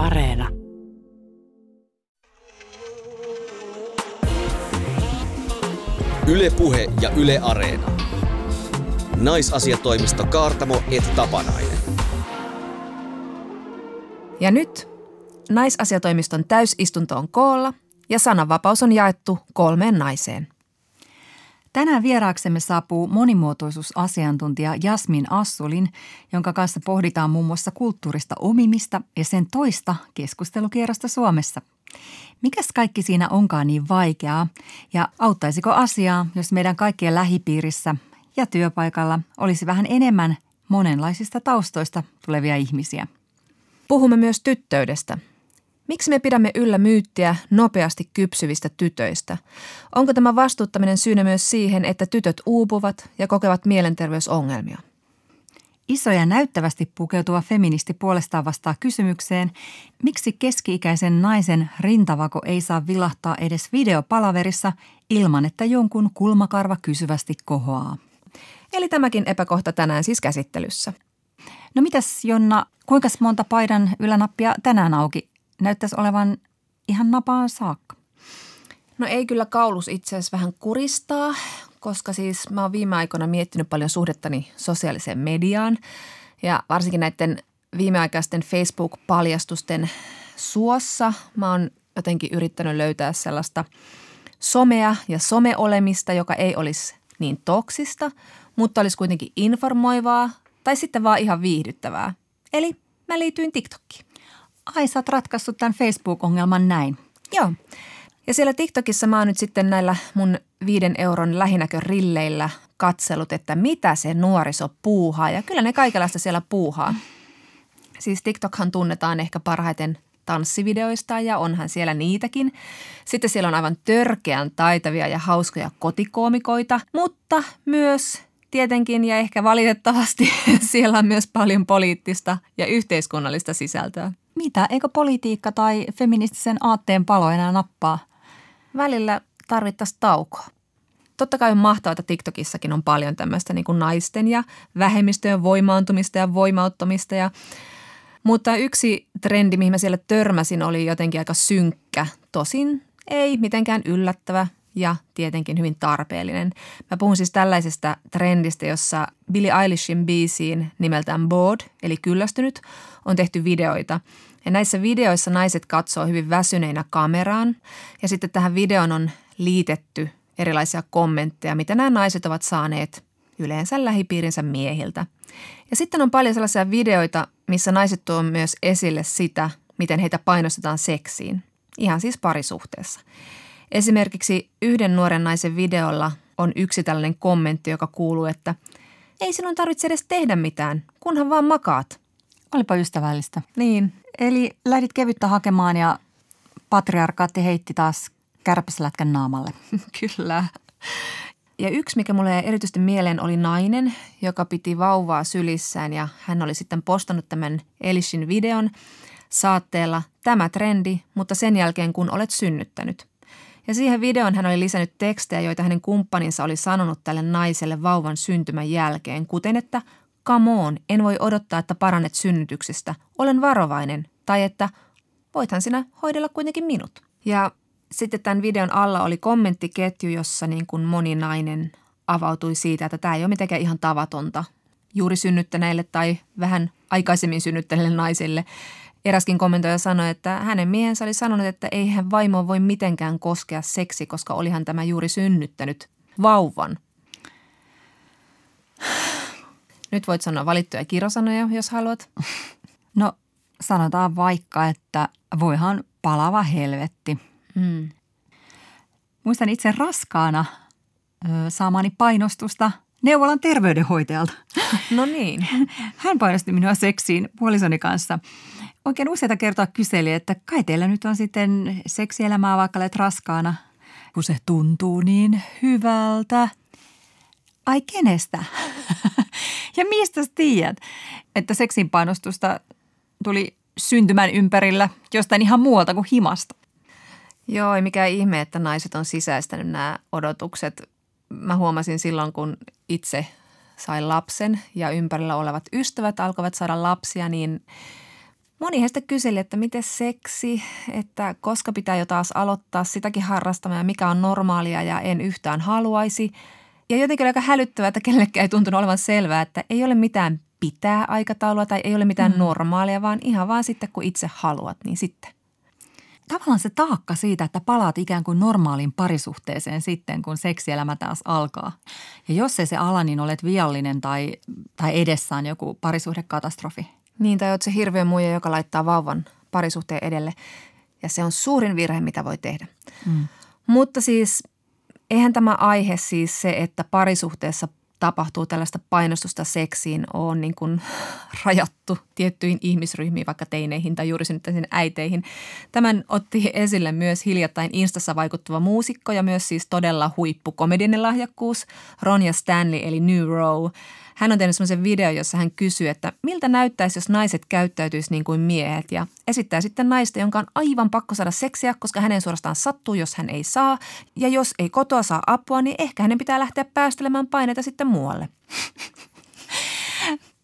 Areena. Ylepuhe ja Yle Areena. Naisasiatoimisto Kaartamo et Tapanainen. Ja nyt naisasiatoimiston täysistunto on koolla ja sananvapaus on jaettu kolmeen naiseen. Tänään vieraaksemme saapuu monimuotoisuusasiantuntija Jasmin Assulin, jonka kanssa pohditaan muun muassa kulttuurista omimista ja sen toista keskustelukierrosta Suomessa. Mikäs kaikki siinä onkaan niin vaikeaa ja auttaisiko asiaa, jos meidän kaikkien lähipiirissä ja työpaikalla olisi vähän enemmän monenlaisista taustoista tulevia ihmisiä? Puhumme myös tyttöydestä. Miksi me pidämme yllä myyttiä nopeasti kypsyvistä tytöistä? Onko tämä vastuuttaminen syynä myös siihen, että tytöt uupuvat ja kokevat mielenterveysongelmia? Iso ja näyttävästi pukeutuva feministi puolestaan vastaa kysymykseen, miksi keski-ikäisen naisen rintavako ei saa vilahtaa edes videopalaverissa ilman, että jonkun kulmakarva kysyvästi kohoaa. Eli tämäkin epäkohta tänään siis käsittelyssä. No mitäs Jonna, kuinka monta paidan ylänappia tänään auki? Näyttäisi olevan ihan napaan saakka. No ei kyllä kaulus itse asiassa vähän kuristaa, koska siis mä oon viime aikoina miettinyt paljon suhdettani sosiaaliseen mediaan ja varsinkin näiden viimeaikaisten Facebook-paljastusten suossa mä oon jotenkin yrittänyt löytää sellaista somea ja someolemista, joka ei olisi niin toksista, mutta olisi kuitenkin informoivaa tai sitten vaan ihan viihdyttävää. Eli mä liityin TikTokkiin. Ai, sä oot ratkaissut tämän Facebook-ongelman näin. Joo. Ja siellä TikTokissa mä oon nyt sitten näillä mun viiden euron lähinäkörilleillä katsellut, että mitä se nuoriso puuhaa. Ja kyllä ne kaikenlaista siellä puuhaa. Siis TikTokhan tunnetaan ehkä parhaiten tanssivideoista ja onhan siellä niitäkin. Sitten siellä on aivan törkeän taitavia ja hauskoja kotikoomikoita, mutta myös tietenkin ja ehkä valitettavasti siellä on myös paljon poliittista ja yhteiskunnallista sisältöä. Mitä, eikö politiikka tai feministisen aatteen palo enää nappaa? Välillä tarvittaisiin taukoa. Totta kai on mahtavaa, että TikTokissakin on paljon tämmöistä niin kuin naisten ja vähemmistöjen voimaantumista ja voimauttamista. Ja, mutta yksi trendi, mihin mä siellä törmäsin, oli jotenkin aika synkkä. Tosin ei mitenkään yllättävä ja tietenkin hyvin tarpeellinen. Mä puhun siis tällaisesta trendistä, jossa Billie Eilishin biisiin nimeltään Bored, eli kyllästynyt, on tehty videoita. Ja näissä videoissa naiset katsoo hyvin väsyneinä kameraan ja sitten tähän videon on liitetty erilaisia kommentteja, mitä nämä naiset ovat saaneet yleensä lähipiirinsä miehiltä. Ja sitten on paljon sellaisia videoita, missä naiset tuo myös esille sitä, miten heitä painostetaan seksiin. Ihan siis parisuhteessa. Esimerkiksi yhden nuoren naisen videolla on yksi tällainen kommentti, joka kuuluu, että ei sinun tarvitse edes tehdä mitään, kunhan vaan makaat. Olipa ystävällistä. Niin. Eli lähdit kevyttä hakemaan ja patriarkaatti heitti taas kärpäslätkän naamalle. Kyllä. Ja yksi, mikä mulle erityisesti mieleen, oli nainen, joka piti vauvaa sylissään ja hän oli sitten postannut tämän Elishin videon saatteella tämä trendi, mutta sen jälkeen kun olet synnyttänyt. Ja siihen videoon hän oli lisännyt tekstejä, joita hänen kumppaninsa oli sanonut tälle naiselle vauvan syntymän jälkeen, kuten että come on, en voi odottaa, että parannet synnytyksestä, olen varovainen, tai että voithan sinä hoidella kuitenkin minut. Ja sitten tämän videon alla oli kommenttiketju, jossa niin kuin moni nainen avautui siitä, että tämä ei ole mitenkään ihan tavatonta juuri synnyttäneille tai vähän aikaisemmin synnyttäneille naisille. Eräskin kommentoija sanoi, että hänen miehensä oli sanonut, että ei hän vaimoon voi mitenkään koskea seksi, koska olihan tämä juuri synnyttänyt vauvan. Nyt voit sanoa valittuja kirosanoja, jos haluat. No sanotaan vaikka, että voihan palava helvetti. Mm. Muistan itse raskaana ö, saamani painostusta neuvolan terveydenhoitajalta. No niin. Hän painosti minua seksiin puolisoni kanssa. Oikein useita kertoa kyseli, että kai teillä nyt on sitten seksielämää vaikka olet raskaana, kun se tuntuu niin hyvältä. Ai kenestä? ja mistä tiedät, että seksin painostusta tuli syntymän ympärillä jostain ihan muualta kuin himasta? Joo, ei mikään ihme, että naiset on sisäistänyt nämä odotukset. Mä huomasin silloin, kun itse sain lapsen ja ympärillä olevat ystävät alkoivat saada lapsia, niin Moni heistä kyseli, että miten seksi, että koska pitää jo taas aloittaa sitäkin harrastamaan ja mikä on normaalia ja en yhtään haluaisi. Ja jotenkin oli aika hälyttävää, että kellekään ei tuntunut olevan selvää, että ei ole mitään pitää aikataulua tai ei ole mitään mm. normaalia, vaan ihan vaan sitten kun itse haluat, niin sitten. Tavallaan se taakka siitä, että palaat ikään kuin normaaliin parisuhteeseen sitten, kun seksielämä taas alkaa. Ja jos ei se ala, niin olet viallinen tai, tai edessään joku parisuhdekatastrofi. Niin, tai olet se hirveä muija, joka laittaa vauvan parisuhteen edelle. Ja se on suurin virhe, mitä voi tehdä. Mm. Mutta siis eihän tämä aihe siis se, että parisuhteessa tapahtuu tällaista painostusta seksiin on niin kuin rajattu tiettyihin ihmisryhmiin, vaikka teineihin tai juuri sinne äiteihin. Tämän otti esille myös hiljattain Instassa vaikuttava muusikko ja myös siis todella huippukomedinen lahjakkuus Ronja Stanley eli New Row – hän on tehnyt semmoisen video, jossa hän kysyy, että miltä näyttäisi, jos naiset käyttäytyisi niin kuin miehet ja esittää sitten naista, jonka on aivan pakko saada seksiä, koska hänen suorastaan sattuu, jos hän ei saa. Ja jos ei kotoa saa apua, niin ehkä hänen pitää lähteä päästelemään paineita sitten muualle.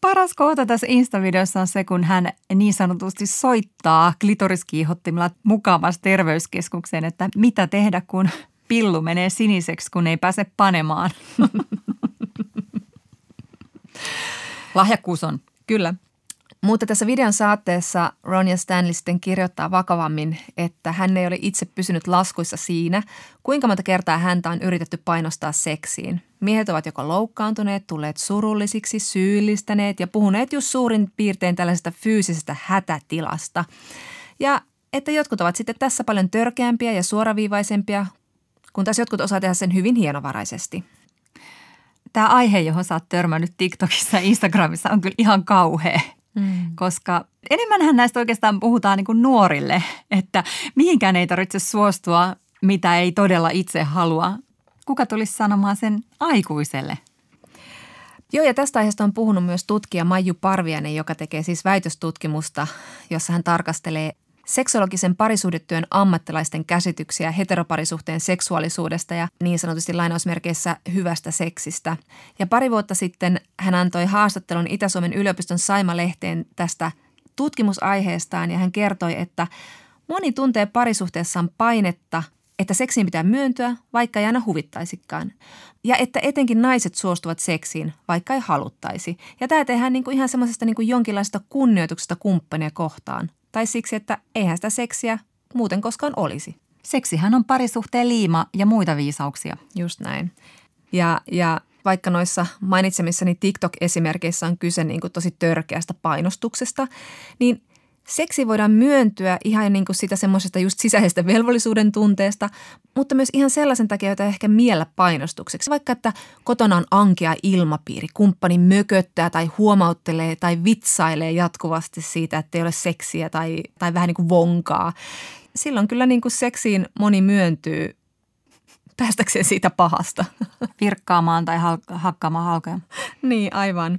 Paras kohta tässä Insta-videossa on se, kun hän niin sanotusti soittaa klitoriskiihottimella mukavasti terveyskeskukseen, että mitä tehdä, kun pillu menee siniseksi, kun ei pääse panemaan. Lahjakkuus on. Kyllä. Mutta tässä videon saatteessa Ronja Stanley sitten kirjoittaa vakavammin, että hän ei ole itse pysynyt laskuissa siinä, kuinka monta kertaa häntä on yritetty painostaa seksiin. Miehet ovat joko loukkaantuneet, tulleet surullisiksi, syyllistäneet ja puhuneet just suurin piirtein tällaisesta fyysisestä hätätilasta. Ja että jotkut ovat sitten tässä paljon törkeämpiä ja suoraviivaisempia, kun taas jotkut osaa tehdä sen hyvin hienovaraisesti – tämä aihe, johon sä oot törmännyt TikTokissa ja Instagramissa on kyllä ihan kauhea. Mm. Koska enemmänhän näistä oikeastaan puhutaan niin kuin nuorille, että mihinkään ei tarvitse suostua, mitä ei todella itse halua. Kuka tulisi sanomaan sen aikuiselle? Joo, ja tästä aiheesta on puhunut myös tutkija Maiju Parvianen, joka tekee siis väitöstutkimusta, jossa hän tarkastelee seksologisen parisuhdetyön ammattilaisten käsityksiä heteroparisuhteen seksuaalisuudesta ja niin sanotusti lainausmerkeissä hyvästä seksistä. Ja pari vuotta sitten hän antoi haastattelun Itä-Suomen yliopiston Saima-lehteen tästä tutkimusaiheestaan ja hän kertoi, että moni tuntee parisuhteessaan painetta että seksiin pitää myöntyä, vaikka ei aina huvittaisikaan. Ja että etenkin naiset suostuvat seksiin, vaikka ei haluttaisi. Ja tämä tehdään niin kuin ihan semmoisesta niin kuin jonkinlaista kunnioituksesta kumppania kohtaan tai siksi, että eihän sitä seksiä muuten koskaan olisi. Seksihän on parisuhteen liima ja muita viisauksia. Just näin. Ja, ja vaikka noissa mainitsemissani TikTok-esimerkkeissä on kyse niin kuin tosi törkeästä painostuksesta, niin Seksi voidaan myöntyä ihan niin kuin sitä semmoisesta just sisäisestä velvollisuuden tunteesta, mutta myös ihan sellaisen takia, jota ehkä miellä painostukseksi. Vaikka, että kotona on ankea ilmapiiri, kumppani mököttää tai huomauttelee tai vitsailee jatkuvasti siitä, että ei ole seksiä tai, tai vähän niin kuin vonkaa. Silloin kyllä niin kuin seksiin moni myöntyy päästäkseen siitä pahasta. Virkkaamaan tai hakkaamaan halkoja. niin, aivan.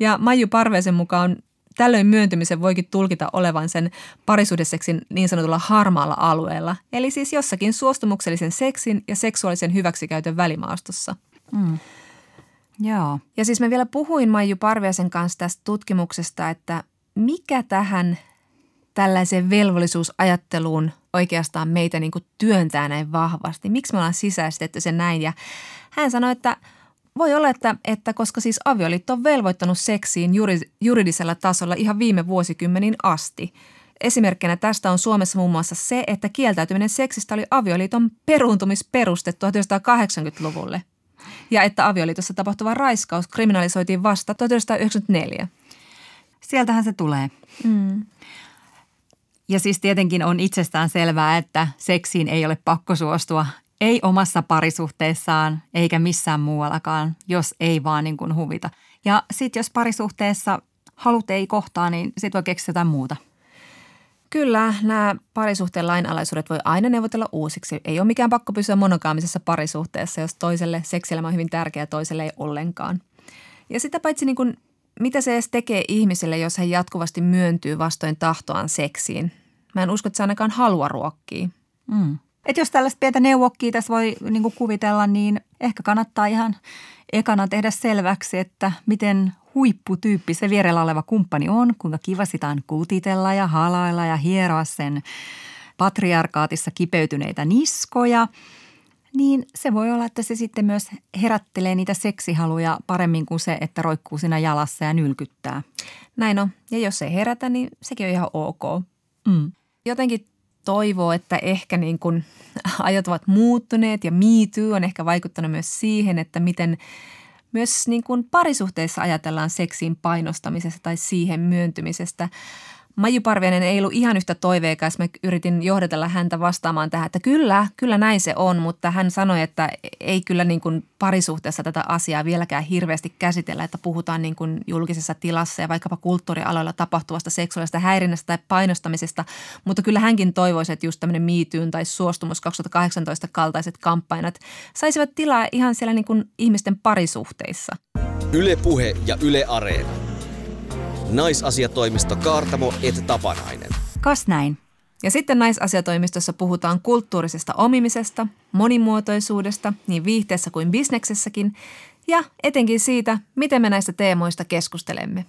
Ja Maiju Parveisen mukaan Tällöin myöntymisen voikin tulkita olevan sen parisuudeseksin niin sanotulla harmaalla alueella, eli siis jossakin suostumuksellisen seksin ja seksuaalisen hyväksikäytön välimaastossa. Mm. Joo. Ja siis mä vielä puhuin Maiju Parviasen kanssa tästä tutkimuksesta, että mikä tähän tällaiseen velvollisuusajatteluun oikeastaan meitä niin kuin työntää näin vahvasti. Miksi me ollaan sisäistetty sen näin? Ja hän sanoi, että – voi olla, että, että koska siis avioliitto on velvoittanut seksiin juridisella tasolla ihan viime vuosikymmeniin asti. Esimerkkinä tästä on Suomessa muun muassa se, että kieltäytyminen seksistä oli avioliiton peruuntumisperuste 1980-luvulle. Ja että avioliitossa tapahtuva raiskaus kriminalisoitiin vasta 1994. Sieltähän se tulee. Mm. Ja siis tietenkin on itsestään selvää, että seksiin ei ole pakko suostua ei omassa parisuhteessaan eikä missään muuallakaan, jos ei vaan niin kuin huvita. Ja sitten jos parisuhteessa halut ei kohtaa, niin sitten voi keksiä jotain muuta. Kyllä, nämä parisuhteen lainalaisuudet voi aina neuvotella uusiksi. Ei ole mikään pakko pysyä monogaamisessa parisuhteessa, jos toiselle seksielämä on hyvin tärkeä, toiselle ei ollenkaan. Ja sitä paitsi niin kuin, mitä se edes tekee ihmiselle, jos hän jatkuvasti myöntyy vastoin tahtoaan seksiin. Mä en usko, että se ainakaan halua ruokkia. Mm. Että jos tällaista pientä neuvokkia tässä voi niin kuvitella, niin ehkä kannattaa ihan ekana tehdä selväksi, että miten huipputyyppi se vierellä oleva kumppani on, kuinka kiva sitä on kutitella ja halailla ja hieroa sen patriarkaatissa kipeytyneitä niskoja, niin se voi olla, että se sitten myös herättelee niitä seksihaluja paremmin kuin se, että roikkuu siinä jalassa ja nylkyttää. Näin on. Ja jos ei herätä, niin sekin on ihan ok. Mm. Jotenkin toivoo, että ehkä niin kuin ajat ovat muuttuneet ja Me on ehkä vaikuttanut myös siihen, että miten myös niin kuin parisuhteissa ajatellaan seksiin painostamisesta tai siihen myöntymisestä. Maju Parviainen ei ollut ihan yhtä toiveikas. Mä yritin johdatella häntä vastaamaan tähän, että kyllä, kyllä näin se on, mutta hän sanoi, että ei kyllä niin kuin parisuhteessa tätä asiaa vieläkään hirveästi käsitellä, että puhutaan niin kuin julkisessa tilassa ja vaikkapa kulttuurialoilla tapahtuvasta seksuaalista häirinnästä tai painostamisesta, mutta kyllä hänkin toivoisi, että just tämmöinen miityyn tai suostumus 2018 kaltaiset kampanjat saisivat tilaa ihan siellä niin kuin ihmisten parisuhteissa. Yle Puhe ja Yle Areena. Naisasiatoimisto Kaartamo et Tapanainen. Kas näin. Ja sitten naisasiatoimistossa puhutaan kulttuurisesta omimisesta, monimuotoisuudesta niin viihteessä kuin bisneksessäkin ja etenkin siitä, miten me näistä teemoista keskustelemme.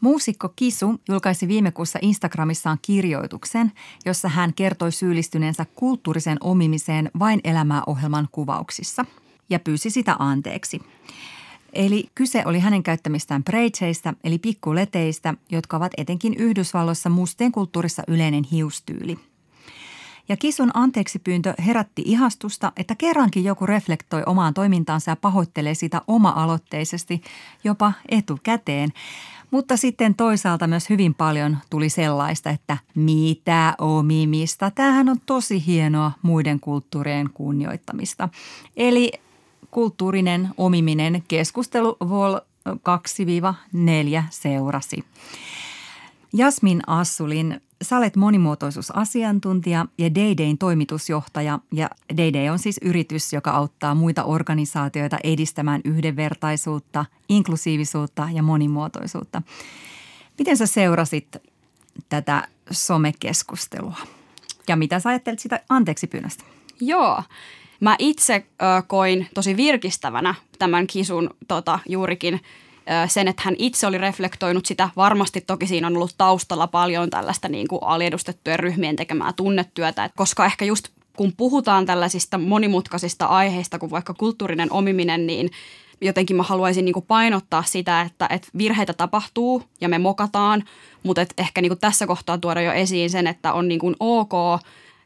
Muusikko Kisu julkaisi viime kuussa Instagramissaan kirjoituksen, jossa hän kertoi syyllistyneensä kulttuurisen omimiseen vain elämää ohjelman kuvauksissa ja pyysi sitä anteeksi. Eli kyse oli hänen käyttämistään braidseista, eli pikkuleteistä, jotka ovat etenkin Yhdysvalloissa mustien kulttuurissa yleinen hiustyyli. Ja Kisun anteeksipyyntö herätti ihastusta, että kerrankin joku reflektoi omaan toimintaansa ja pahoittelee sitä oma-aloitteisesti, jopa etukäteen. Mutta sitten toisaalta myös hyvin paljon tuli sellaista, että mitä omimista. Tämähän on tosi hienoa muiden kulttuurien kunnioittamista. Eli kulttuurinen omiminen keskustelu Vol 2-4 seurasi. Jasmin Assulin, sä olet monimuotoisuusasiantuntija ja Daydayn toimitusjohtaja ja Dayday on siis yritys, joka auttaa muita organisaatioita edistämään yhdenvertaisuutta, inklusiivisuutta ja monimuotoisuutta. Miten sä seurasit tätä somekeskustelua ja mitä sä ajattelet sitä anteeksi pyynnöstä? Joo, Mä itse ö, koin tosi virkistävänä tämän kisun tota, juurikin sen, että hän itse oli reflektoinut sitä. Varmasti toki siinä on ollut taustalla paljon tällaista niin kuin aliedustettujen ryhmien tekemää tunnetyötä, Et koska ehkä just kun puhutaan tällaisista monimutkaisista aiheista kuin vaikka kulttuurinen omiminen, niin jotenkin mä haluaisin niin painottaa sitä, että, että virheitä tapahtuu ja me mokataan, mutta et ehkä niin tässä kohtaa tuoda jo esiin sen, että on niin ok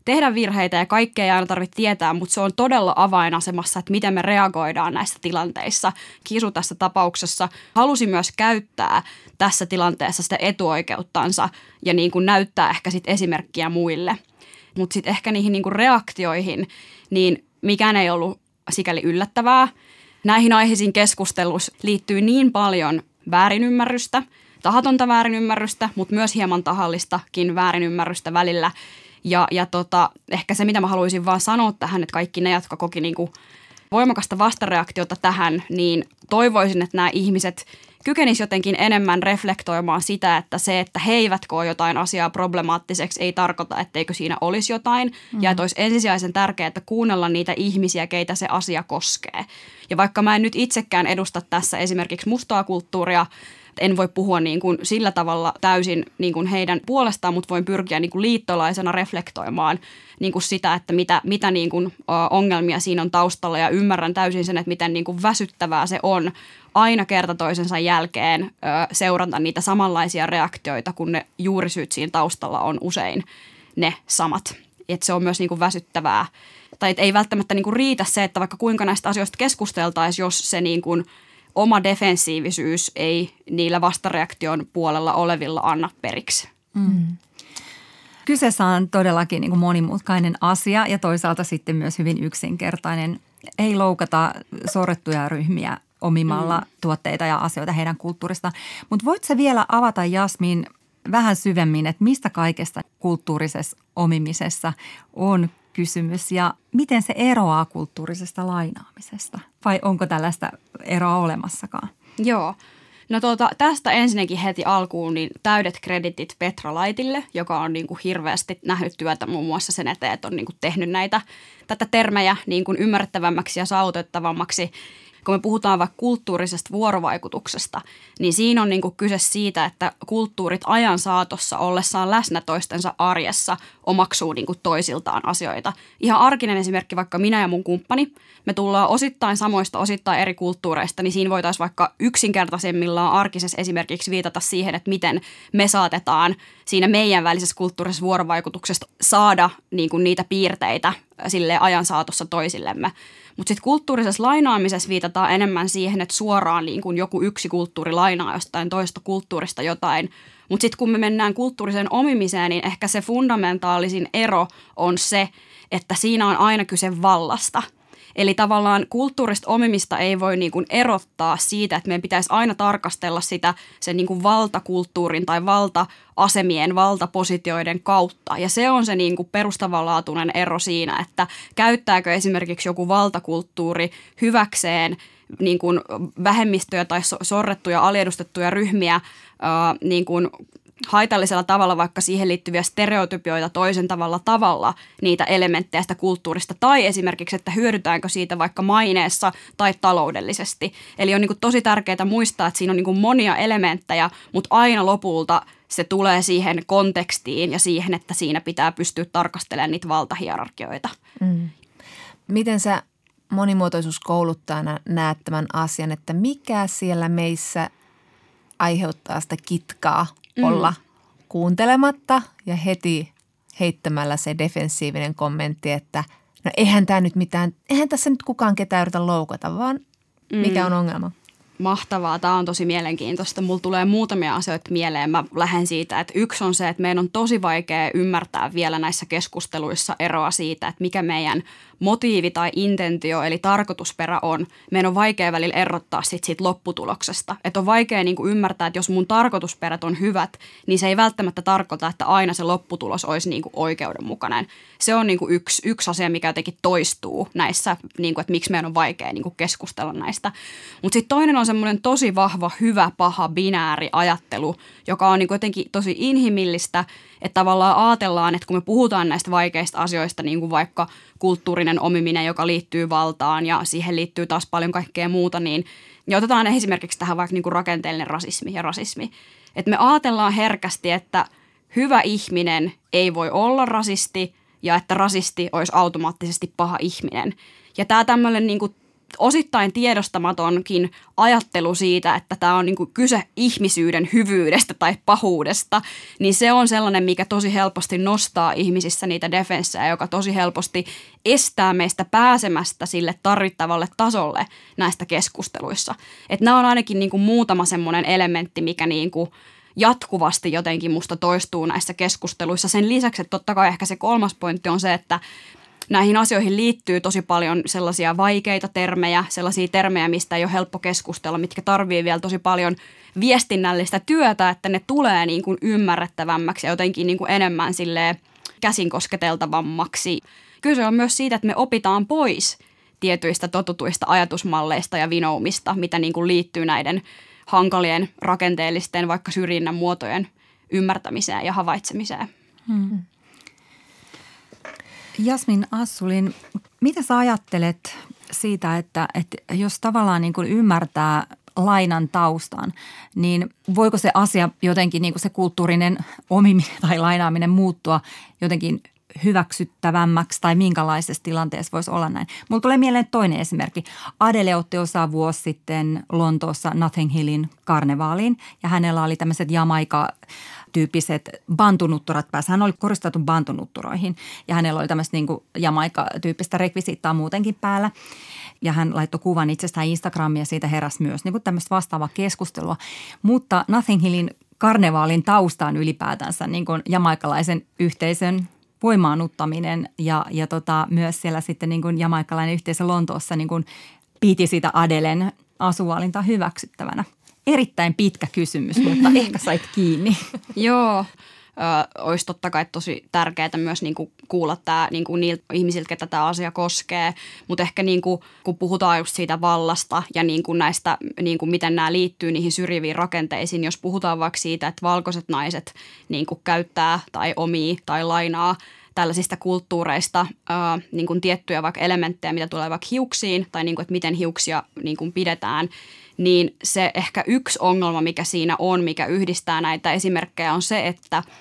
tehdä virheitä ja kaikkea ei aina tarvitse tietää, mutta se on todella avainasemassa, että miten me reagoidaan näissä tilanteissa. Kisu tässä tapauksessa halusi myös käyttää tässä tilanteessa sitä etuoikeuttansa ja niin kuin näyttää ehkä sit esimerkkiä muille. Mutta sitten ehkä niihin niin kuin reaktioihin, niin mikään ei ollut sikäli yllättävää. Näihin aiheisiin keskustelussa liittyy niin paljon väärinymmärrystä, tahatonta väärinymmärrystä, mutta myös hieman tahallistakin väärinymmärrystä välillä – ja, ja tota, ehkä se, mitä mä haluaisin vaan sanoa tähän, että kaikki ne, jotka koki niin kuin voimakasta vastareaktiota tähän, niin toivoisin, että nämä ihmiset kykenisivät jotenkin enemmän reflektoimaan sitä, että se, että he eivät koe jotain asiaa problemaattiseksi, ei tarkoita, etteikö siinä olisi jotain. Mm-hmm. Ja että olisi ensisijaisen tärkeää, että kuunnella niitä ihmisiä, keitä se asia koskee. Ja vaikka mä en nyt itsekään edusta tässä esimerkiksi mustaa kulttuuria, en voi puhua niin kuin sillä tavalla täysin niin kuin heidän puolestaan, mutta voin pyrkiä niin kuin liittolaisena reflektoimaan niin kuin sitä, että mitä, mitä niin kuin, ongelmia siinä on taustalla ja ymmärrän täysin sen, että miten niin kuin väsyttävää se on aina kerta toisensa jälkeen seurata niitä samanlaisia reaktioita, kun ne juurisyyt siinä taustalla on usein ne samat. Että se on myös niin kuin väsyttävää. Tai että ei välttämättä niin kuin riitä se, että vaikka kuinka näistä asioista keskusteltaisiin, jos se niin kuin – oma defensiivisyys ei niillä vastareaktion puolella olevilla anna periksi. Mm. Kyseessä on todellakin niin kuin monimutkainen asia ja toisaalta sitten myös hyvin yksinkertainen. Ei loukata sorrettuja ryhmiä omimalla mm. tuotteita ja asioita heidän kulttuurista. Mutta voit sä vielä avata Jasmin vähän syvemmin, että mistä kaikesta kulttuurisessa omimisessa on kysymys ja miten se eroaa kulttuurisesta lainaamisesta? Vai onko tällaista eroa olemassakaan? Joo. No tuota, tästä ensinnäkin heti alkuun niin täydet kreditit Petra Laitille, joka on niin kuin hirveästi nähnyt työtä muun muassa sen eteen, että on niin kuin tehnyt näitä, tätä termejä niin kuin ymmärrettävämmäksi ja saavutettavammaksi kun me puhutaan vaikka kulttuurisesta vuorovaikutuksesta, niin siinä on niin kuin kyse siitä, että kulttuurit ajan saatossa ollessaan läsnä toistensa arjessa omaksuu niin kuin toisiltaan asioita. Ihan arkinen esimerkki, vaikka minä ja mun kumppani, me tullaan osittain samoista, osittain eri kulttuureista, niin siinä voitaisiin vaikka yksinkertaisemmillaan arkisessa esimerkiksi viitata siihen, että miten me saatetaan siinä meidän välisessä kulttuurisessa vuorovaikutuksessa saada niin kuin niitä piirteitä sille ajan saatossa toisillemme. Mutta sitten kulttuurisessa lainaamisessa viitataan enemmän siihen, että suoraan niin kuin joku yksi kulttuuri lainaa jostain toista kulttuurista jotain. Mutta sitten kun me mennään kulttuuriseen omimiseen, niin ehkä se fundamentaalisin ero on se, että siinä on aina kyse vallasta – Eli tavallaan kulttuurista omimista ei voi niin kuin erottaa siitä, että meidän pitäisi aina tarkastella sitä sen niin kuin valtakulttuurin tai valta-asemien, valtapositioiden kautta. Ja se on se niin kuin perustavanlaatuinen ero siinä, että käyttääkö esimerkiksi joku valtakulttuuri hyväkseen niin kuin vähemmistöjä tai sorrettuja, aliedustettuja ryhmiä niin kuin haitallisella tavalla vaikka siihen liittyviä stereotypioita toisen tavalla tavalla niitä elementtejä sitä kulttuurista tai esimerkiksi, että hyödytäänkö siitä vaikka maineessa tai taloudellisesti. Eli on niin kuin tosi tärkeää muistaa, että siinä on niin kuin monia elementtejä, mutta aina lopulta se tulee siihen kontekstiin ja siihen, että siinä pitää pystyä tarkastelemaan niitä valtahierarkioita. Mm. Miten sä monimuotoisuuskouluttajana näet tämän asian, että mikä siellä meissä aiheuttaa sitä kitkaa mm. olla kuuntelematta ja heti heittämällä se defensiivinen kommentti, että no eihän tämä nyt mitään, eihän tässä nyt kukaan ketään yritä loukata, vaan mikä mm. on ongelma? Mahtavaa, tämä on tosi mielenkiintoista. Mulla tulee muutamia asioita mieleen. Mä lähden siitä, että yksi on se, että meidän on tosi vaikea ymmärtää vielä näissä keskusteluissa eroa siitä, että mikä meidän motiivi tai intentio eli tarkoitusperä on, meidän on vaikea välillä erottaa sit siitä lopputuloksesta. Että on vaikea niin kuin ymmärtää, että jos mun tarkoitusperät on hyvät, niin se ei välttämättä tarkoita, että aina se lopputulos olisi niin kuin oikeudenmukainen. Se on niin kuin yksi, yksi asia, mikä jotenkin toistuu näissä, niin kuin, että miksi meidän on vaikea niin kuin keskustella näistä. Mutta sitten toinen on semmoinen tosi vahva, hyvä, paha, binääri ajattelu, joka on niin kuin jotenkin tosi inhimillistä, että tavallaan ajatellaan, että kun me puhutaan näistä vaikeista asioista, niin kuin vaikka kulttuurinen omiminen, joka liittyy valtaan ja siihen liittyy taas paljon kaikkea muuta, niin, niin otetaan esimerkiksi tähän vaikka niin kuin rakenteellinen rasismi ja rasismi. Että me ajatellaan herkästi, että hyvä ihminen ei voi olla rasisti ja että rasisti olisi automaattisesti paha ihminen. Ja tämä tämmöinen niin kuin osittain tiedostamatonkin ajattelu siitä, että tämä on niin kyse ihmisyyden hyvyydestä tai pahuudesta, niin se on sellainen, mikä tosi helposti nostaa ihmisissä niitä defenssejä, joka tosi helposti estää meistä pääsemästä sille tarvittavalle tasolle näistä keskusteluissa. Että nämä on ainakin niin muutama semmoinen elementti, mikä niin kuin jatkuvasti jotenkin musta toistuu näissä keskusteluissa. Sen lisäksi, että totta kai ehkä se kolmas pointti on se, että näihin asioihin liittyy tosi paljon sellaisia vaikeita termejä, sellaisia termejä, mistä ei ole helppo keskustella, mitkä tarvii vielä tosi paljon viestinnällistä työtä, että ne tulee niin kuin ymmärrettävämmäksi ja jotenkin niin kuin enemmän sille käsin kosketeltavammaksi. Kyse on myös siitä, että me opitaan pois tietyistä totutuista ajatusmalleista ja vinoumista, mitä niin kuin liittyy näiden hankalien rakenteellisten vaikka syrjinnän muotojen ymmärtämiseen ja havaitsemiseen. Hmm. Jasmin Assulin, mitä sä ajattelet siitä, että, että jos tavallaan niin kuin ymmärtää lainan taustan, niin voiko se asia jotenkin, niin kuin se kulttuurinen omiminen tai lainaaminen muuttua jotenkin hyväksyttävämmäksi tai minkälaisessa tilanteessa voisi olla näin. Mulla tulee mieleen toinen esimerkki. Adele otti osaa vuosi sitten Lontoossa Nothing Hillin karnevaaliin ja hänellä oli tämmöiset Jamaika tyyppiset bantunutturat päässä. Hän oli koristautu bantunutturoihin ja hänellä oli tämmöistä niin Jamaika-tyyppistä rekvisiittaa muutenkin päällä. Ja hän laittoi kuvan itsestään Instagramia ja siitä heräsi myös niin tämmöistä vastaavaa keskustelua. Mutta Nothing Hillin karnevaalin taustaan ylipäätänsä niin kuin jamaikalaisen yhteisön voimaannuttaminen ja, ja tota, myös siellä sitten niin kuin jamaikkalainen yhteisö Lontoossa niin kuin piti sitä Adelen asuvalinta hyväksyttävänä. Erittäin pitkä kysymys, mutta ehkä sait kiinni. Joo, ö, olisi totta kai tosi tärkeää myös niin kuin kuulla tämä niin kuin niiltä ihmisiltä, ketä tämä asia koskee. Mutta ehkä niin kuin, kun puhutaan just siitä vallasta ja niin kuin näistä, niin kuin miten nämä liittyy niihin syrjiviin rakenteisiin, jos puhutaan vaikka siitä, että valkoiset naiset niin kuin käyttää tai omii tai lainaa tällaisista kulttuureista ää, niin kuin tiettyjä vaikka elementtejä, mitä tulee vaikka hiuksiin tai niin kuin, että miten hiuksia niin kuin pidetään, niin se ehkä yksi ongelma, mikä siinä on, mikä yhdistää näitä esimerkkejä on se, että –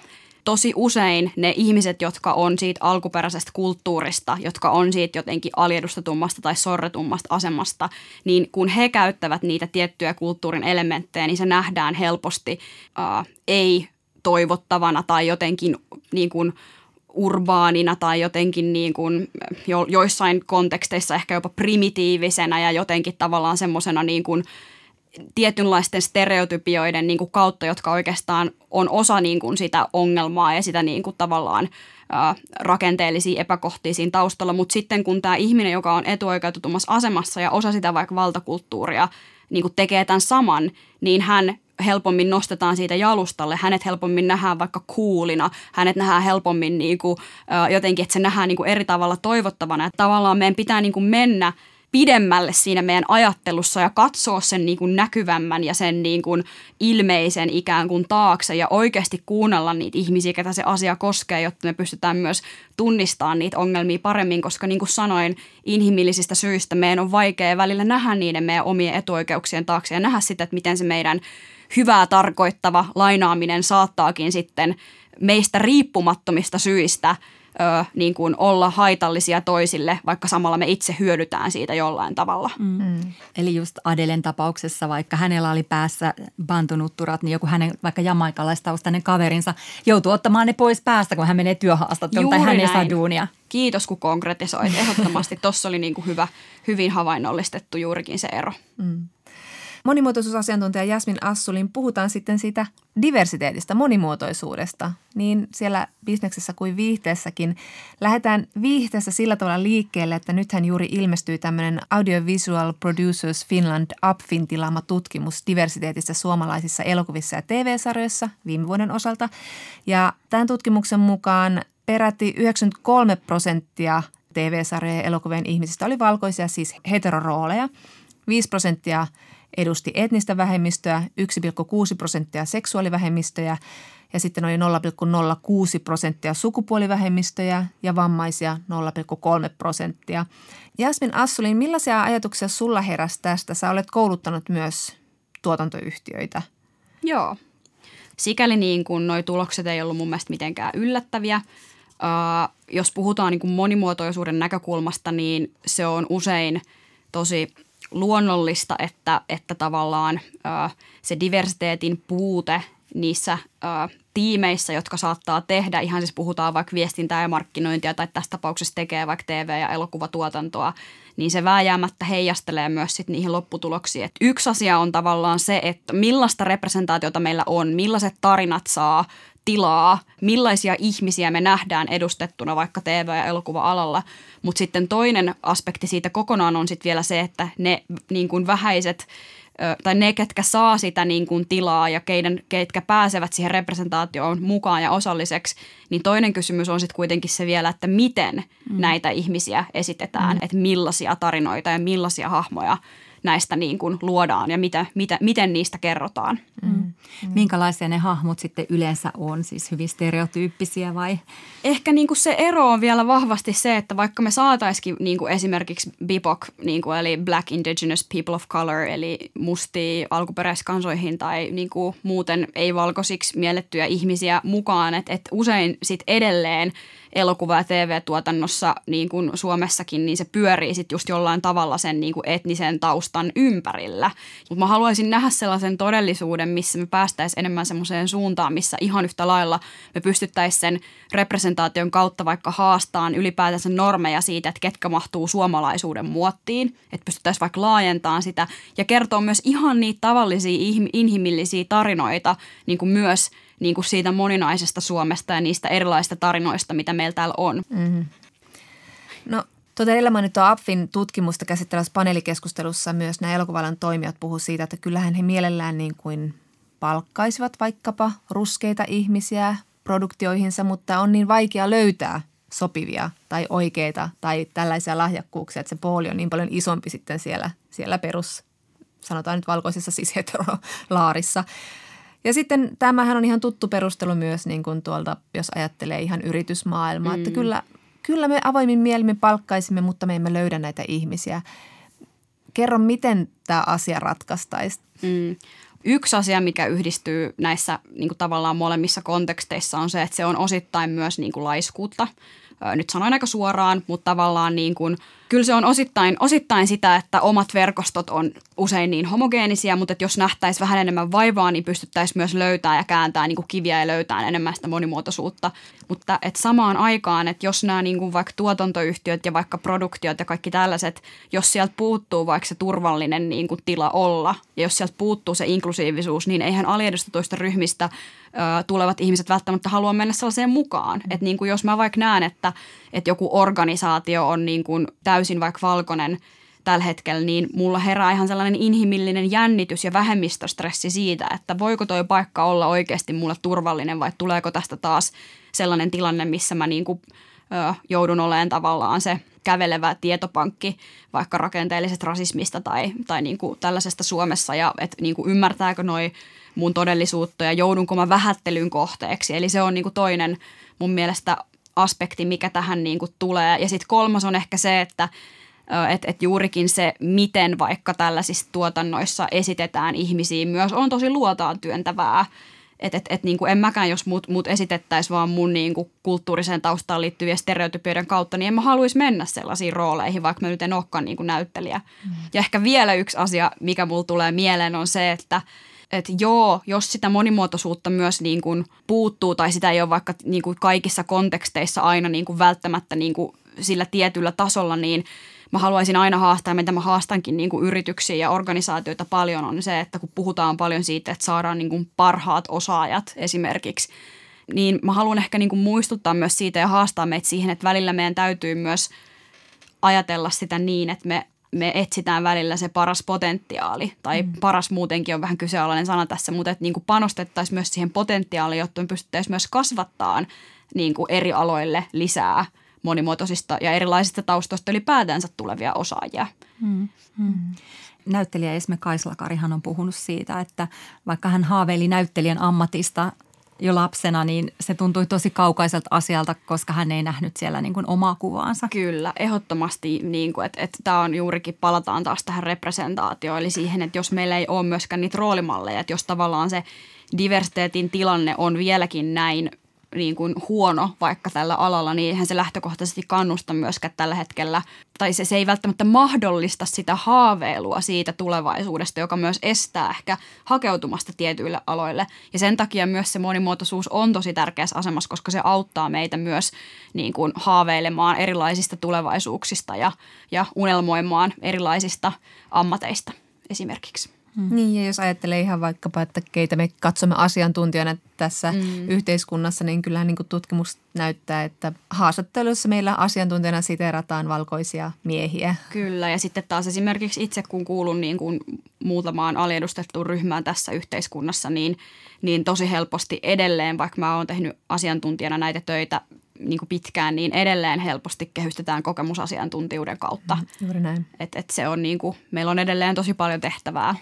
tosi usein ne ihmiset, jotka on siitä alkuperäisestä kulttuurista, jotka on siitä jotenkin aliedustetummasta tai sorretummasta asemasta, niin kun he käyttävät niitä tiettyjä kulttuurin elementtejä, niin se nähdään helposti äh, ei toivottavana tai jotenkin niin kuin urbaanina tai jotenkin niin kuin jo, joissain konteksteissa ehkä jopa primitiivisenä ja jotenkin tavallaan semmoisena niin kuin – tietynlaisten stereotypioiden niin kuin kautta, jotka oikeastaan on osa niin kuin sitä ongelmaa ja sitä niin kuin tavallaan epäkohtia siinä taustalla. Mutta sitten kun tämä ihminen, joka on etuoikeutetummassa asemassa ja osa sitä vaikka valtakulttuuria, niin kuin tekee tämän saman, niin hän helpommin nostetaan siitä jalustalle, hänet helpommin nähdään vaikka kuulina, hänet nähdään helpommin niin kuin, jotenkin, että se nähdään niin kuin eri tavalla toivottavana. Että tavallaan meidän pitää niin kuin mennä – pidemmälle siinä meidän ajattelussa ja katsoa sen niin kuin näkyvämmän ja sen niin kuin ilmeisen ikään kuin taakse ja oikeasti kuunnella niitä ihmisiä, ketä se asia koskee, jotta me pystytään myös tunnistamaan niitä ongelmia paremmin, koska niin kuin sanoin, inhimillisistä syistä meidän on vaikea välillä nähdä niiden meidän omien etuoikeuksien taakse ja nähdä sitä, että miten se meidän hyvää tarkoittava lainaaminen saattaakin sitten meistä riippumattomista syistä – ö, niin kuin olla haitallisia toisille, vaikka samalla me itse hyödytään siitä jollain tavalla. Mm. Mm. Eli just Adelen tapauksessa, vaikka hänellä oli päässä bantunutturat, niin joku hänen vaikka jamaikalaistaustainen kaverinsa joutuu ottamaan ne pois päästä, kun hän menee työhaastatteluun tai hän ei saa duunia. Kiitos, kun konkretisoit. Ehdottomasti tuossa oli niin kuin hyvä, hyvin havainnollistettu juurikin se ero. Mm monimuotoisuusasiantuntija Jasmin Assulin puhutaan sitten siitä diversiteetistä, monimuotoisuudesta, niin siellä bisneksessä kuin viihteessäkin lähdetään viihteessä sillä tavalla liikkeelle, että nythän juuri ilmestyy tämmöinen Audiovisual Producers Finland UPFin tilaama tutkimus diversiteetistä suomalaisissa elokuvissa ja TV-sarjoissa viime vuoden osalta. Ja tämän tutkimuksen mukaan peräti 93 prosenttia TV-sarjojen ja elokuvien ihmisistä oli valkoisia, siis heterorooleja. 5 prosenttia edusti etnistä vähemmistöä, 1,6 prosenttia seksuaalivähemmistöjä ja sitten oli 0,06 prosenttia sukupuolivähemmistöjä ja vammaisia 0,3 prosenttia. Jasmin Assulin, millaisia ajatuksia sulla heräsi tästä? Sä olet kouluttanut myös tuotantoyhtiöitä. Joo. Sikäli niin kuin noi tulokset ei ollut mun mielestä mitenkään yllättäviä. Uh, jos puhutaan niin kuin monimuotoisuuden näkökulmasta, niin se on usein tosi luonnollista, että, että tavallaan ö, se diversiteetin puute niissä ö, tiimeissä, jotka saattaa tehdä, ihan siis puhutaan vaikka viestintää ja markkinointia tai tässä tapauksessa tekee vaikka TV- ja elokuvatuotantoa, niin se vääjäämättä heijastelee myös sit niihin lopputuloksiin. Et yksi asia on tavallaan se, että millaista representaatiota meillä on, millaiset tarinat saa tilaa, millaisia ihmisiä me nähdään edustettuna vaikka TV- ja elokuva-alalla. Mutta sitten toinen aspekti siitä kokonaan on sitten vielä se, että ne niin kuin vähäiset tai ne, ketkä saa sitä niin kuin tilaa ja keiden, ketkä pääsevät siihen representaatioon mukaan ja osalliseksi, niin toinen kysymys on sitten kuitenkin se vielä, että miten mm. näitä ihmisiä esitetään, mm. että millaisia tarinoita ja millaisia hahmoja näistä niin kuin luodaan ja mitä, mitä, miten niistä kerrotaan. Mm. Mm. Minkälaisia ne hahmot sitten yleensä on, siis hyvin stereotyyppisiä vai? Ehkä niin kuin se ero on vielä vahvasti se, että vaikka me saataisiin niin kuin esimerkiksi BIPOC, niin kuin eli Black Indigenous People of Color, eli mustia alkuperäiskansoihin tai niin kuin muuten ei-valkoisiksi miellettyjä ihmisiä mukaan, että, että usein sitten edelleen – elokuva- ja TV-tuotannossa niin kuin Suomessakin, niin se pyörii sitten just jollain tavalla sen niin kuin etnisen taustan ympärillä. Mutta mä haluaisin nähdä sellaisen todellisuuden, missä me päästäisiin enemmän semmoiseen suuntaan, missä ihan yhtä lailla me pystyttäisiin sen representaation kautta vaikka haastaan ylipäätänsä normeja siitä, että ketkä mahtuu suomalaisuuden muottiin, että pystyttäisiin vaikka laajentamaan sitä ja kertoa myös ihan niitä tavallisia inhimillisiä tarinoita niin kuin myös – niin kuin siitä moninaisesta Suomesta ja niistä erilaisista tarinoista, mitä meillä täällä on. Mm-hmm. No Tuota edellä mainittua APFin tutkimusta käsittelevässä paneelikeskustelussa myös nämä elokuvalan toimijat puhuivat siitä, että kyllähän he mielellään niin kuin palkkaisivat vaikkapa ruskeita ihmisiä produktioihinsa, mutta on niin vaikea löytää sopivia tai oikeita tai tällaisia lahjakkuuksia, että se pooli on niin paljon isompi sitten siellä, siellä perus, sanotaan nyt valkoisessa siis. Ja sitten tämähän on ihan tuttu perustelu myös niin kuin tuolta, jos ajattelee ihan yritysmaailmaa, mm. että kyllä, kyllä me avoimin mielin palkkaisimme, mutta me emme löydä näitä ihmisiä. Kerro, miten tämä asia ratkaistaisi? Mm. Yksi asia, mikä yhdistyy näissä niin kuin tavallaan molemmissa konteksteissa on se, että se on osittain myös niin kuin laiskuutta. Nyt sanoin aika suoraan, mutta tavallaan niin kuin – kyllä se on osittain, osittain sitä, että omat verkostot on usein niin homogeenisia, mutta että jos nähtäisiin vähän enemmän vaivaa, niin pystyttäisiin myös löytää ja kääntää niin kuin kiviä ja löytää enemmän sitä monimuotoisuutta. Mutta että samaan aikaan, että jos nämä niin kuin vaikka tuotantoyhtiöt ja vaikka produktiot ja kaikki tällaiset, jos sieltä puuttuu vaikka se turvallinen niin kuin tila olla ja jos sieltä puuttuu se inklusiivisuus, niin eihän aliedustetuista ryhmistä ö, tulevat ihmiset välttämättä halua mennä sellaiseen mukaan. Että niin kuin jos mä vaikka näen, että, että joku organisaatio on niin kuin täysin vaikka valkoinen tällä hetkellä, niin mulla herää ihan sellainen inhimillinen jännitys ja vähemmistöstressi siitä, että voiko toi paikka olla oikeasti mulle turvallinen vai tuleeko tästä taas sellainen tilanne, missä mä niin kuin, ö, joudun olemaan tavallaan se kävelevä tietopankki vaikka rakenteellisesta rasismista tai, tai niin kuin tällaisesta Suomessa ja että niin kuin ymmärtääkö noi mun todellisuutta ja joudunko mä vähättelyn kohteeksi. Eli se on niin kuin toinen mun mielestä aspekti, mikä tähän niin kuin tulee. Ja sitten kolmas on ehkä se, että et, et juurikin se, miten vaikka tällaisissa tuotannoissa esitetään ihmisiä, myös on tosi luotaan työntävää. Että et, et, niin kuin en mäkään, jos mut, mut esitettäisiin vaan mun niin kuin kulttuuriseen taustaan liittyviä stereotypioiden kautta, niin en mä haluaisi mennä sellaisiin rooleihin, vaikka mä nyt en olekaan niin kuin näyttelijä. Mm. Ja ehkä vielä yksi asia, mikä mulla tulee mieleen, on se, että – että joo, jos sitä monimuotoisuutta myös niin kuin puuttuu tai sitä ei ole vaikka niin kuin kaikissa konteksteissa aina niin kuin välttämättä niin kuin sillä tietyllä tasolla, niin mä haluaisin aina haastaa, mitä mä haastankin niin kuin yrityksiä ja organisaatioita paljon, on se, että kun puhutaan paljon siitä, että saadaan niin kuin parhaat osaajat esimerkiksi, niin mä haluan ehkä niin kuin muistuttaa myös siitä ja haastaa meitä siihen, että välillä meidän täytyy myös ajatella sitä niin, että me me etsitään välillä se paras potentiaali, tai mm. paras muutenkin on vähän kyseenalainen sana tässä, mutta että niin kuin panostettaisiin myös siihen potentiaaliin, jotta me pystyttäisiin myös kasvattaa niin kuin eri aloille lisää monimuotoisista ja erilaisista taustoista ylipäätänsä tulevia osaajia. Mm. Mm. Näyttelijä Esme Kaislakarihan on puhunut siitä, että vaikka hän haaveili näyttelijän ammatista jo lapsena, niin se tuntui tosi kaukaiselta asialta, koska hän ei nähnyt siellä niin kuin omaa kuvaansa. Kyllä, ehdottomasti, niin kuin, että, että tämä on juurikin, palataan taas tähän representaatioon, eli siihen, että jos meillä ei ole myöskään niitä roolimalleja, että jos tavallaan se diversiteetin tilanne on vieläkin näin niin kuin huono vaikka tällä alalla, niin eihän se lähtökohtaisesti kannusta myöskään tällä hetkellä, tai se, se ei välttämättä mahdollista sitä haaveilua siitä tulevaisuudesta, joka myös estää ehkä hakeutumasta tietyille aloille. Ja sen takia myös se monimuotoisuus on tosi tärkeässä asemassa, koska se auttaa meitä myös niin kuin haaveilemaan erilaisista tulevaisuuksista ja, ja unelmoimaan erilaisista ammateista esimerkiksi. Mm. Niin, ja jos ajattelee ihan vaikkapa, että keitä me katsomme asiantuntijana tässä mm. yhteiskunnassa, niin kyllähän niin tutkimus näyttää, että haastattelussa meillä asiantuntijana siterataan valkoisia miehiä. Kyllä, ja sitten taas esimerkiksi itse kun kuulun niin kuin muutamaan aliedustettuun ryhmään tässä yhteiskunnassa, niin, niin tosi helposti edelleen, vaikka mä oon tehnyt asiantuntijana näitä töitä niin kuin pitkään, niin edelleen helposti kehystetään kokemusasiantuntijuuden kautta. Mm, juuri näin. Et, et se on niin kuin, meillä on edelleen tosi paljon tehtävää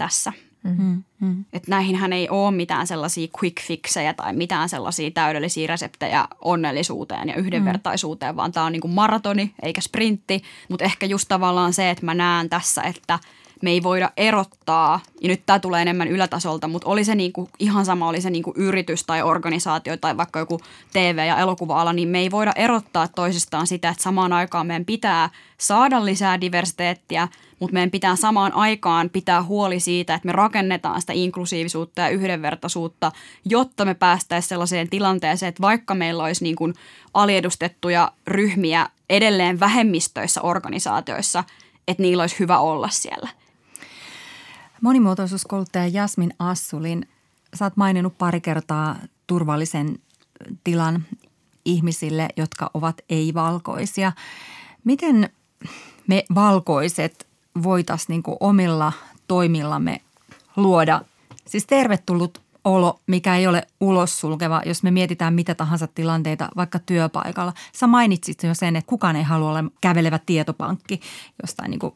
tässä. Mm-hmm. mm-hmm. Että näihinhän ei ole mitään sellaisia quick fixejä tai mitään sellaisia täydellisiä reseptejä onnellisuuteen ja yhdenvertaisuuteen, mm-hmm. vaan tämä on niin kuin maratoni eikä sprintti. Mutta ehkä just tavallaan se, että mä näen tässä, että me ei voida erottaa, ja nyt tämä tulee enemmän ylätasolta, mutta oli se niinku, ihan sama, oli se niinku yritys tai organisaatio tai vaikka joku TV- ja elokuva-ala, niin me ei voida erottaa toisistaan sitä, että samaan aikaan meidän pitää saada lisää diversiteettiä – mutta meidän pitää samaan aikaan pitää huoli siitä, että me rakennetaan sitä inklusiivisuutta ja yhdenvertaisuutta, jotta me päästäisiin sellaiseen tilanteeseen, että vaikka meillä olisi niin kuin aliedustettuja ryhmiä edelleen vähemmistöissä organisaatioissa, että niillä olisi hyvä olla siellä. Monimuotoisuuskouluttaja Jasmin Assulin, sä oot maininnut pari kertaa turvallisen tilan ihmisille, jotka ovat ei-valkoisia. Miten me valkoiset voitaisiin niin omilla toimillamme luoda siis tervetullut olo, mikä ei ole ulos sulkeva, jos me mietitään mitä tahansa tilanteita vaikka työpaikalla. Sä mainitsit jo sen, että kukaan ei halua olla kävelevä tietopankki jostain niin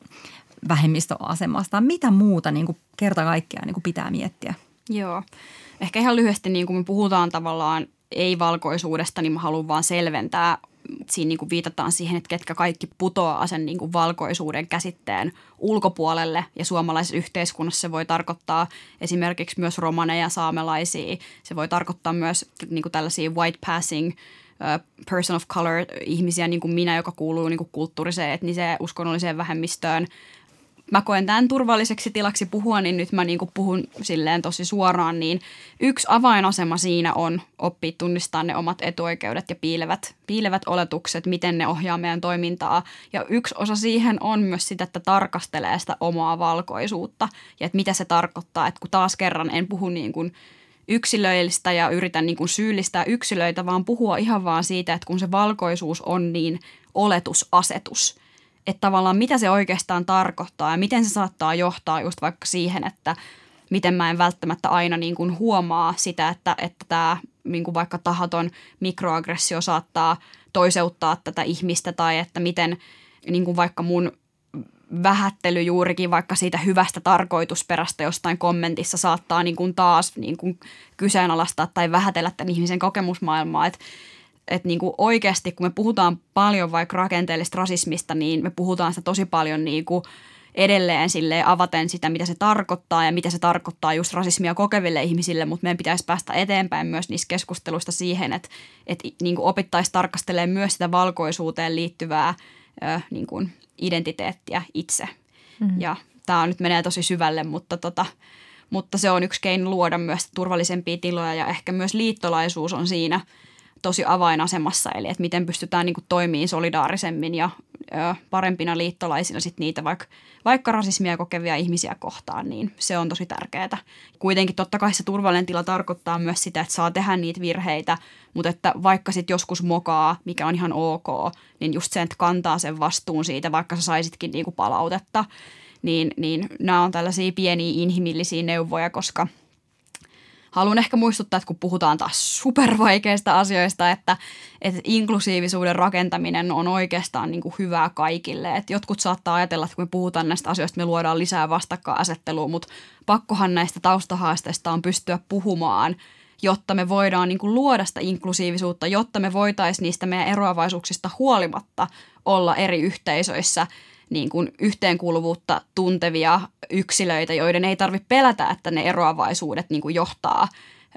vähemmistöasemasta. Mitä muuta niin kuin kerta kaikkiaan niin kuin pitää miettiä? Joo. Ehkä ihan lyhyesti, niin kun me puhutaan tavallaan ei-valkoisuudesta, niin mä haluan vaan selventää. Siinä niin kuin viitataan siihen, että ketkä kaikki putoaa sen niin kuin valkoisuuden käsitteen ulkopuolelle. Ja suomalaisessa yhteiskunnassa se voi tarkoittaa esimerkiksi myös romaneja, saamelaisia. Se voi tarkoittaa myös niin kuin tällaisia white passing person of color ihmisiä, niin kuin minä, joka kuuluu niin kuin kulttuuriseen, etniseen, uskonnolliseen vähemmistöön mä koen tämän turvalliseksi tilaksi puhua, niin nyt mä niin kuin puhun silleen tosi suoraan, niin yksi avainasema siinä on oppia tunnistaa ne omat etuoikeudet ja piilevät, piilevät oletukset, miten ne ohjaa meidän toimintaa. Ja yksi osa siihen on myös sitä, että tarkastelee sitä omaa valkoisuutta ja että mitä se tarkoittaa, että kun taas kerran en puhu niin kuin yksilöillistä ja yritän niin kuin syyllistää yksilöitä, vaan puhua ihan vaan siitä, että kun se valkoisuus on niin oletusasetus – että tavallaan mitä se oikeastaan tarkoittaa ja miten se saattaa johtaa just vaikka siihen, että miten mä en välttämättä aina niin kuin huomaa sitä, että, että tämä niin kuin vaikka tahaton mikroaggressio saattaa toiseuttaa tätä ihmistä tai että miten niin kuin vaikka mun vähättely juurikin vaikka siitä hyvästä tarkoitusperästä jostain kommentissa saattaa niin kuin taas niin kuin kyseenalaistaa tai vähätellä tämän ihmisen kokemusmaailmaa. Että että niin kuin oikeasti, kun me puhutaan paljon vaikka rakenteellisesta rasismista, niin me puhutaan sitä tosi paljon niin kuin edelleen sille avaten sitä, mitä se tarkoittaa ja mitä se tarkoittaa just rasismia kokeville ihmisille, mutta meidän pitäisi päästä eteenpäin myös niissä keskusteluista siihen, että, että niin kuin opittaisi tarkastelemaan myös sitä valkoisuuteen liittyvää ö, niin kuin identiteettiä itse. Mm-hmm. Ja tämä nyt menee tosi syvälle, mutta, tota, mutta se on yksi keino luoda myös turvallisempia tiloja ja ehkä myös liittolaisuus on siinä – tosi avainasemassa, eli että miten pystytään niin toimimaan solidaarisemmin ja ö, parempina liittolaisina sit niitä vaikka, vaikka rasismia kokevia ihmisiä kohtaan, niin se on tosi tärkeää. Kuitenkin totta kai se turvallinen tila tarkoittaa myös sitä, että saa tehdä niitä virheitä, mutta että vaikka sitten joskus mokaa, mikä on ihan ok, niin just se, että kantaa sen vastuun siitä, vaikka sä saisitkin niinku palautetta, niin, niin nämä on tällaisia pieniä inhimillisiä neuvoja, koska – haluan ehkä muistuttaa, että kun puhutaan taas supervaikeista asioista, että, että inklusiivisuuden rakentaminen on oikeastaan niin kuin hyvää kaikille. Että jotkut saattaa ajatella, että kun me puhutaan näistä asioista, me luodaan lisää vastakkainasettelua, mutta pakkohan näistä taustahaasteista on pystyä puhumaan jotta me voidaan niin kuin luoda sitä inklusiivisuutta, jotta me voitaisiin niistä meidän eroavaisuuksista huolimatta olla eri yhteisöissä – niin kuin yhteenkuuluvuutta tuntevia yksilöitä, joiden ei tarvitse pelätä, että ne eroavaisuudet niin kuin johtaa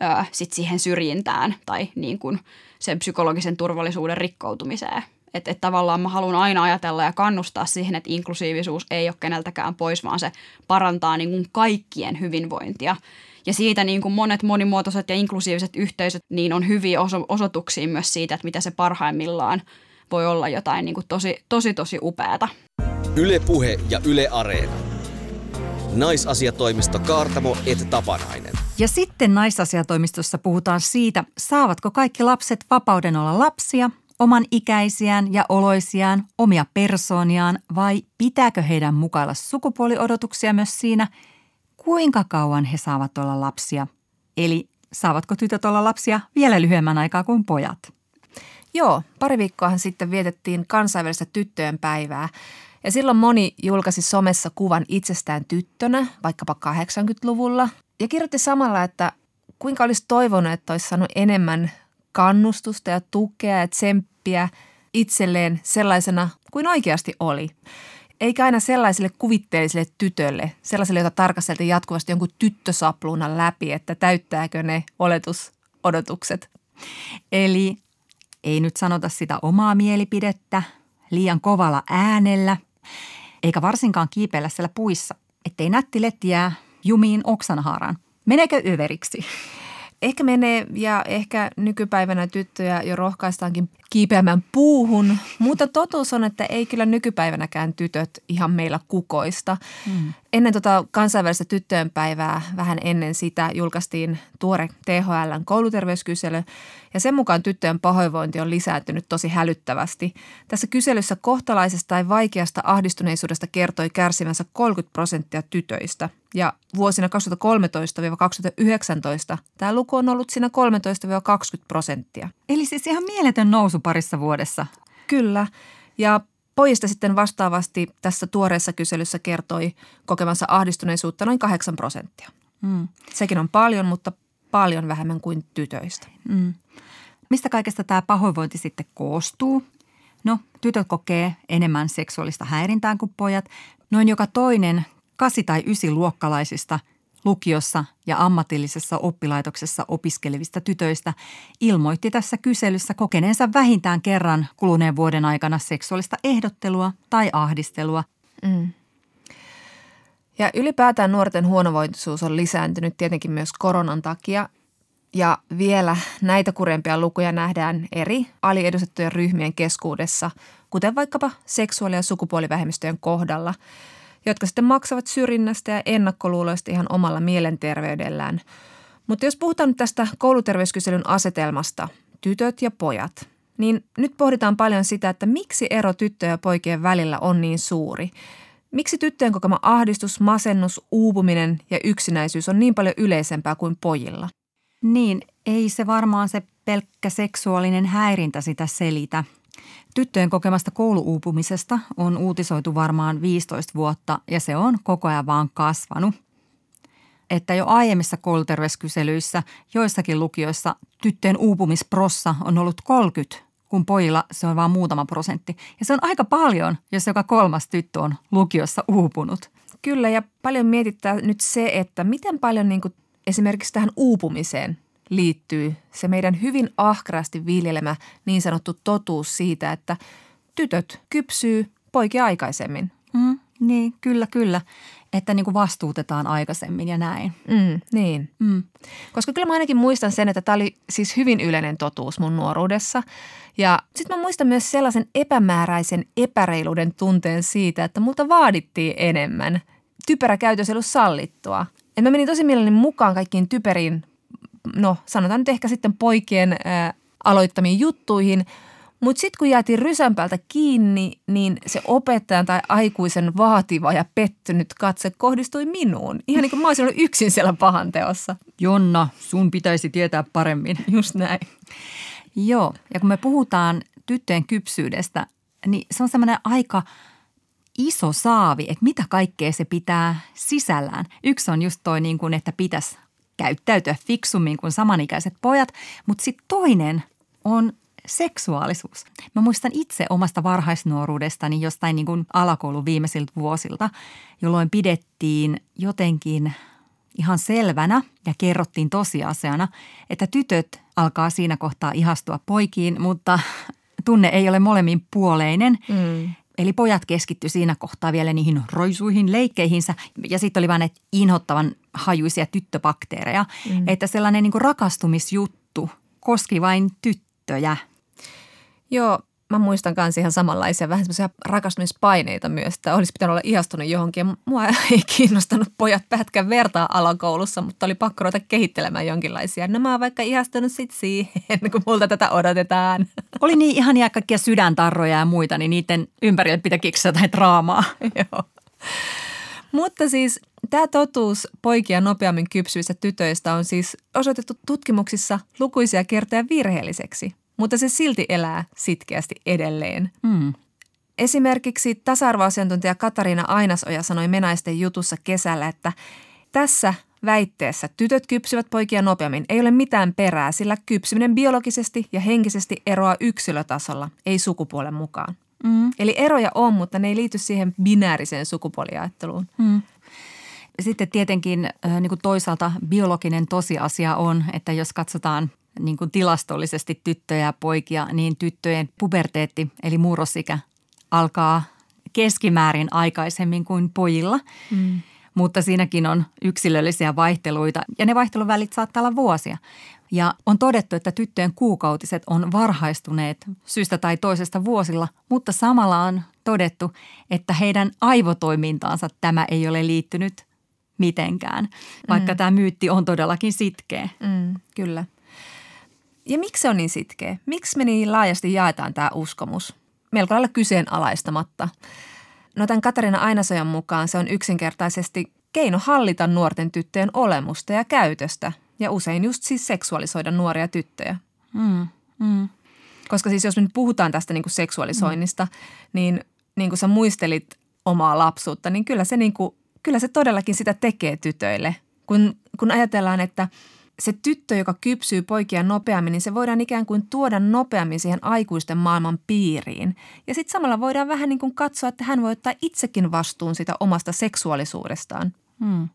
ö, sit siihen syrjintään tai niin kuin sen psykologisen turvallisuuden rikkoutumiseen. Että et tavallaan mä haluan aina ajatella ja kannustaa siihen, että inklusiivisuus ei ole keneltäkään pois, vaan se parantaa niin kuin kaikkien hyvinvointia. Ja siitä niin kuin monet monimuotoiset ja inklusiiviset yhteisöt niin on hyviä oso- osoituksia myös siitä, että mitä se parhaimmillaan voi olla jotain niin kuin tosi, tosi, tosi upeata. Yle Puhe ja Yle Areena. Naisasiatoimisto Kaartamo et Tapanainen. Ja sitten naisasiatoimistossa puhutaan siitä, saavatko kaikki lapset vapauden olla lapsia, oman ikäisiään ja oloisiaan, omia persooniaan vai pitääkö heidän mukailla sukupuoliodotuksia myös siinä, kuinka kauan he saavat olla lapsia. Eli saavatko tytöt olla lapsia vielä lyhyemmän aikaa kuin pojat? Joo, pari viikkoahan sitten vietettiin kansainvälistä tyttöjen päivää. Ja silloin moni julkaisi somessa kuvan itsestään tyttönä, vaikkapa 80-luvulla, ja kirjoitti samalla, että kuinka olisi toivonut, että olisi saanut enemmän kannustusta ja tukea ja tsemppiä itselleen sellaisena kuin oikeasti oli. Eikä aina sellaiselle kuvitteelliselle tytölle, sellaiselle, jota tarkasteltiin jatkuvasti jonkun tyttösapluunan läpi, että täyttääkö ne oletusodotukset. Eli ei nyt sanota sitä omaa mielipidettä liian kovalla äänellä, eikä varsinkaan kiipeillä siellä puissa, ettei nätti letti jää jumiin oksanhaaraan. Meneekö överiksi? Ehkä menee ja ehkä nykypäivänä tyttöjä jo rohkaistaankin kiipeämään puuhun, mutta totuus on, että ei kyllä nykypäivänäkään tytöt ihan meillä kukoista. Mm. Ennen tota kansainvälistä tyttöjen päivää, vähän ennen sitä, julkaistiin tuore THLn kouluterveyskysely ja sen mukaan tyttöjen pahoinvointi on lisääntynyt tosi hälyttävästi. Tässä kyselyssä kohtalaisesta tai vaikeasta ahdistuneisuudesta kertoi kärsivänsä 30 prosenttia tytöistä ja vuosina 2013-2019 tämä luku on ollut siinä 13-20 prosenttia. Eli siis ihan mieletön nousu parissa vuodessa. Kyllä. Ja pojista sitten vastaavasti tässä tuoreessa kyselyssä kertoi kokemansa ahdistuneisuutta noin 8 prosenttia. Mm. Sekin on paljon, mutta paljon vähemmän kuin tytöistä. Mm. Mistä kaikesta tämä pahoinvointi sitten koostuu? No, tytöt kokee enemmän seksuaalista häirintää kuin pojat. Noin joka toinen kasi- tai ysiluokkalaisista lukiossa ja ammatillisessa oppilaitoksessa opiskelevista tytöistä ilmoitti tässä kyselyssä kokeneensa vähintään kerran kuluneen vuoden aikana seksuaalista ehdottelua tai ahdistelua. Mm. Ja ylipäätään nuorten huonovointisuus on lisääntynyt tietenkin myös koronan takia. Ja vielä näitä kurempia lukuja nähdään eri aliedustettujen ryhmien keskuudessa, kuten vaikkapa seksuaali- ja sukupuolivähemmistöjen kohdalla, jotka sitten maksavat syrjinnästä ja ennakkoluuloista ihan omalla mielenterveydellään. Mutta jos puhutaan nyt tästä kouluterveyskyselyn asetelmasta, tytöt ja pojat, niin nyt pohditaan paljon sitä, että miksi ero tyttöjen ja poikien välillä on niin suuri – Miksi tyttöjen kokema ahdistus, masennus, uupuminen ja yksinäisyys on niin paljon yleisempää kuin pojilla? Niin, ei se varmaan se pelkkä seksuaalinen häirintä sitä selitä. Tyttöjen kokemasta kouluuupumisesta on uutisoitu varmaan 15 vuotta ja se on koko ajan vaan kasvanut. Että jo aiemmissa kouluterveyskyselyissä joissakin lukioissa tyttöjen uupumisprossa on ollut 30 kun pojilla se on vain muutama prosentti. Ja se on aika paljon, jos joka kolmas tyttö on lukiossa uupunut. Kyllä, ja paljon mietittää nyt se, että miten paljon niin kuin esimerkiksi tähän uupumiseen liittyy se meidän hyvin ahkerasti viljelemä niin sanottu totuus siitä, että tytöt kypsyy poikia aikaisemmin. Mm, niin, kyllä, kyllä että niin kuin vastuutetaan aikaisemmin ja näin. Mm, niin. Mm. Koska kyllä mä ainakin muistan sen, että tämä oli siis hyvin yleinen totuus mun nuoruudessa. Ja sitten mä muistan myös sellaisen epämääräisen epäreiluuden tunteen siitä, että multa vaadittiin enemmän. Typerä käytös ei ollut sallittua. Et mä menin tosi mielelläni mukaan kaikkiin typeriin, no sanotaan nyt ehkä sitten poikien ää, aloittamiin juttuihin – mutta sitten kun jäätiin rysänpäältä kiinni, niin se opettajan tai aikuisen vaativa ja pettynyt katse kohdistui minuun. Ihan niin kuin mä olisin ollut yksin siellä pahan teossa. Jonna, sun pitäisi tietää paremmin. Just näin. Joo, ja kun me puhutaan tyttöjen kypsyydestä, niin se on semmoinen aika iso saavi, että mitä kaikkea se pitää sisällään. Yksi on just toi, niin kuin, että pitäisi käyttäytyä fiksummin kuin samanikäiset pojat, mutta sitten toinen on seksuaalisuus. Mä muistan itse omasta varhaisnuoruudestani jostain niin kuin alakoulun viimeisiltä vuosilta, jolloin pidettiin jotenkin ihan selvänä ja kerrottiin tosiasiana, että tytöt alkaa siinä kohtaa ihastua poikiin, mutta tunne ei ole molemmin puoleinen. Mm. Eli pojat keskitty siinä kohtaa vielä niihin roisuihin leikkeihinsä ja sitten oli vain näitä inhottavan hajuisia tyttöbakteereja. Mm. Että sellainen niin rakastumisjuttu koski vain tyttöjä. Joo, mä muistan myös ihan samanlaisia vähän semmoisia rakastumispaineita myös, että olisi pitänyt olla ihastunut johonkin. Mua ei kiinnostanut pojat pätkän vertaa alakoulussa, mutta oli pakko ruveta kehittelemään jonkinlaisia. No mä oon vaikka ihastunut sit siihen, kun multa tätä odotetaan. Oli niin ihania kaikkia sydäntarroja ja muita, niin niiden ympärille pitää kiksaa tai draamaa. Joo. Mutta siis tämä totuus poikia nopeammin kypsyistä tytöistä on siis osoitettu tutkimuksissa lukuisia kertoja virheelliseksi – mutta se silti elää sitkeästi edelleen. Mm. Esimerkiksi tasa-arvoasiantuntija Katariina Ainasoja sanoi Menaisten jutussa kesällä, että tässä väitteessä tytöt kypsyvät poikia nopeammin ei ole mitään perää, sillä kypsyminen biologisesti ja henkisesti eroaa yksilötasolla, ei sukupuolen mukaan. Mm. Eli eroja on, mutta ne ei liity siihen binääriseen sukupuoliajatteluun. Mm. Sitten tietenkin niin kuin toisaalta biologinen tosiasia on, että jos katsotaan niin kuin tilastollisesti tyttöjä ja poikia, niin tyttöjen puberteetti eli murrosikä alkaa keskimäärin aikaisemmin kuin pojilla. Mm. Mutta siinäkin on yksilöllisiä vaihteluita ja ne vaihteluvälit saattaa olla vuosia. Ja on todettu, että tyttöjen kuukautiset on varhaistuneet syystä tai toisesta vuosilla, mutta samalla on todettu, että heidän aivotoimintaansa tämä ei ole liittynyt mitenkään, vaikka mm. tämä myytti on todellakin sitkeä. Mm, kyllä. Ja miksi se on niin sitkeä? Miksi me niin laajasti jaetaan tämä uskomus? Melko lailla kyseenalaistamatta. No tämän Katarina Ainasojan mukaan se on yksinkertaisesti keino hallita nuorten tyttöjen olemusta ja käytöstä ja usein just siis seksuaalisoida nuoria tyttöjä. Mm, mm. Koska siis jos me nyt puhutaan tästä niin kuin seksuaalisoinnista, mm. niin niin kuin sä muistelit omaa lapsuutta, niin kyllä se, niin kuin, kyllä se todellakin sitä tekee tytöille – kun, kun ajatellaan, että se tyttö, joka kypsyy poikia nopeammin, niin se voidaan ikään kuin tuoda nopeammin siihen aikuisten maailman piiriin. Ja sitten samalla voidaan vähän niin kuin katsoa, että hän voi ottaa itsekin vastuun sitä omasta seksuaalisuudestaan. Hmm.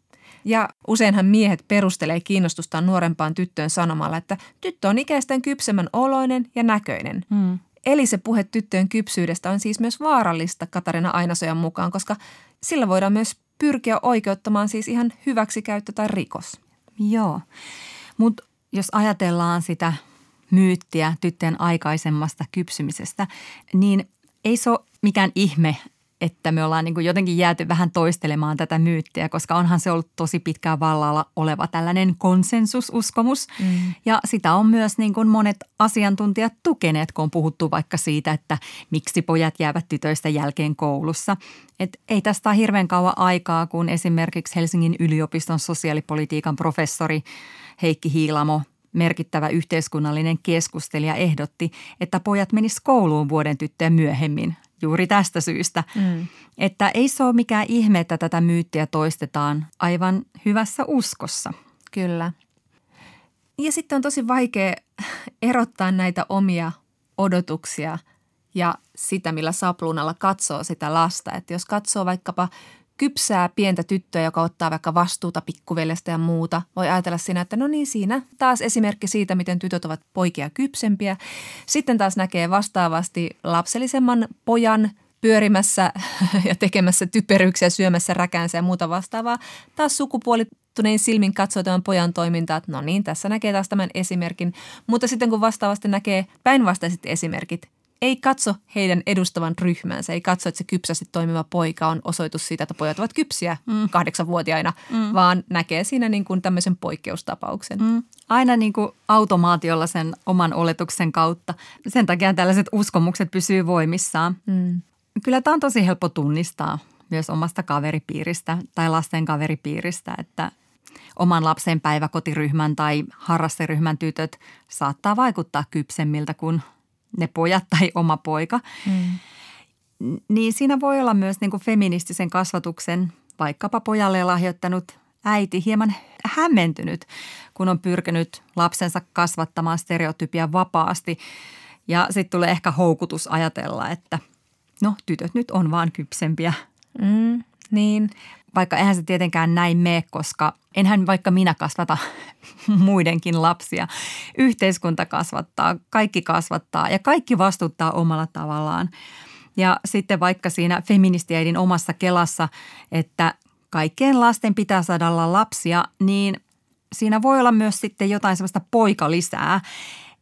Ja useinhan miehet perustelee kiinnostustaan nuorempaan tyttöön sanomalla, että tyttö on ikäisten kypsemmän oloinen ja näköinen. Hmm. Eli se puhe tyttöjen kypsyydestä on siis myös vaarallista Katarina Ainasojan mukaan, koska sillä voidaan myös pyrkiä oikeuttamaan siis ihan hyväksikäyttö tai rikos. Joo, mutta jos ajatellaan sitä myyttiä tyttöjen aikaisemmasta kypsymisestä, niin ei se ole mikään ihme, että me ollaan niin kuin jotenkin jääty vähän toistelemaan tätä myyttiä, koska onhan se ollut tosi pitkään vallalla oleva tällainen konsensususkomus. Mm. Ja sitä on myös niin kuin monet asiantuntijat tukeneet, kun on puhuttu vaikka siitä, että miksi pojat jäävät tytöistä jälkeen koulussa. Et ei tästä ole hirveän kauan aikaa, kun esimerkiksi Helsingin yliopiston sosiaalipolitiikan professori Heikki Hiilamo merkittävä yhteiskunnallinen keskustelija ehdotti, että pojat menis kouluun vuoden tyttöjä myöhemmin juuri tästä syystä. Mm. Että ei se ole mikään ihme, että tätä myyttiä toistetaan aivan hyvässä uskossa. Kyllä. Ja sitten on tosi vaikea erottaa näitä omia odotuksia ja sitä, millä sapluunalla katsoo sitä lasta. Että jos katsoo vaikkapa kypsää pientä tyttöä, joka ottaa vaikka vastuuta pikkuveljestä ja muuta, voi ajatella siinä, että no niin siinä taas esimerkki siitä, miten tytöt ovat poikia kypsempiä. Sitten taas näkee vastaavasti lapsellisemman pojan pyörimässä ja tekemässä typeryksiä, syömässä räkäänsä ja muuta vastaavaa. Taas sukupuolittunein silmin katsoo tämän pojan toimintaa, että no niin, tässä näkee taas tämän esimerkin. Mutta sitten kun vastaavasti näkee päinvastaiset esimerkit, ei katso heidän edustavan ryhmänsä, ei katso, että se kypsästi toimiva poika on osoitus siitä, että pojat ovat kypsiä mm. kahdeksanvuotiaina, mm. vaan näkee siinä niin kuin tämmöisen poikkeustapauksen. Mm. Aina niin kuin automaatiolla sen oman oletuksen kautta. Sen takia tällaiset uskomukset pysyy voimissaan. Mm. Kyllä tämä on tosi helppo tunnistaa myös omasta kaveripiiristä tai lasten kaveripiiristä, että oman lapsen päiväkotiryhmän tai harrasteryhmän tytöt saattaa vaikuttaa kypsemmiltä kuin ne pojat tai oma poika. Mm. Niin siinä voi olla myös niin kuin feministisen kasvatuksen vaikkapa pojalle lahjoittanut äiti hieman hämmentynyt, kun on pyrkinyt lapsensa kasvattamaan stereotypia vapaasti. Ja sitten tulee ehkä houkutus ajatella, että no tytöt nyt on vaan kypsempiä. Mm, niin vaikka eihän se tietenkään näin mene, koska enhän vaikka minä kasvata muidenkin lapsia. Yhteiskunta kasvattaa, kaikki kasvattaa ja kaikki vastuttaa omalla tavallaan. Ja sitten vaikka siinä feministiäidin omassa kelassa, että kaikkien lasten pitää saada olla lapsia, niin siinä voi olla myös sitten jotain sellaista poika lisää,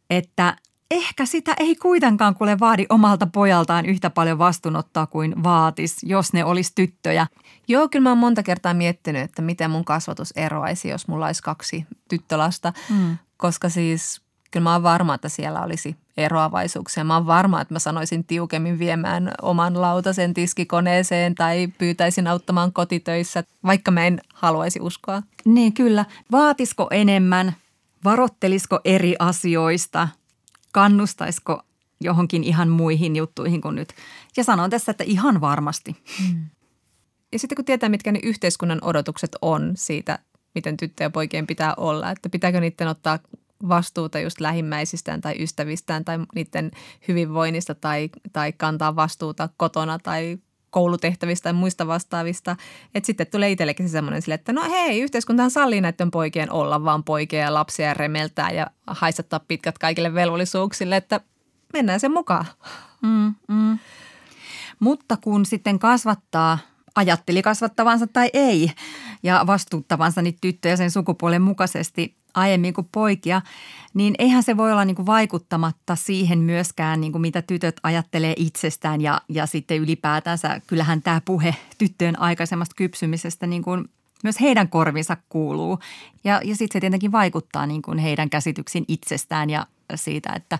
että ehkä sitä ei kuitenkaan kuule vaadi omalta pojaltaan yhtä paljon vastuunottaa kuin vaatis, jos ne olisi tyttöjä. Joo, kyllä mä oon monta kertaa miettinyt, että miten mun kasvatus eroaisi, jos mulla olisi kaksi tyttölasta. Mm. Koska siis kyllä mä oon varma, että siellä olisi eroavaisuuksia. Mä oon varma, että mä sanoisin tiukemmin viemään oman lautasen tiskikoneeseen tai pyytäisin auttamaan kotitöissä, vaikka mä en haluaisi uskoa. Niin kyllä. Vaatisko enemmän? Varottelisiko eri asioista – kannustaisiko johonkin ihan muihin juttuihin kuin nyt. Ja sanon tässä, että ihan varmasti. Mm. Ja sitten kun tietää, mitkä ne yhteiskunnan odotukset on siitä, miten tyttöjä ja poikien pitää olla, että pitääkö niiden ottaa vastuuta just lähimmäisistään tai ystävistään tai niiden hyvinvoinnista tai, tai kantaa vastuuta kotona tai koulutehtävistä ja muista vastaavista. Että sitten tulee itsellekin se semmoinen sille, että no hei, yhteiskuntahan sallii näiden poikien olla vaan poikia ja lapsia ja remeltää ja haisattaa pitkät kaikille velvollisuuksille, että mennään sen mukaan. Mm, mm. Mutta kun sitten kasvattaa, ajatteli kasvattavansa tai ei ja vastuuttavansa niitä tyttöjä sen sukupuolen mukaisesti, aiemmin kuin poikia, niin eihän se voi olla niin kuin vaikuttamatta siihen myöskään, niin kuin mitä tytöt ajattelee itsestään ja, ja sitten ylipäätänsä. Kyllähän tämä puhe tyttöjen aikaisemmasta kypsymisestä niin kuin myös heidän korvinsa kuuluu. Ja, ja sitten se tietenkin vaikuttaa niin kuin heidän käsityksiin itsestään ja siitä, että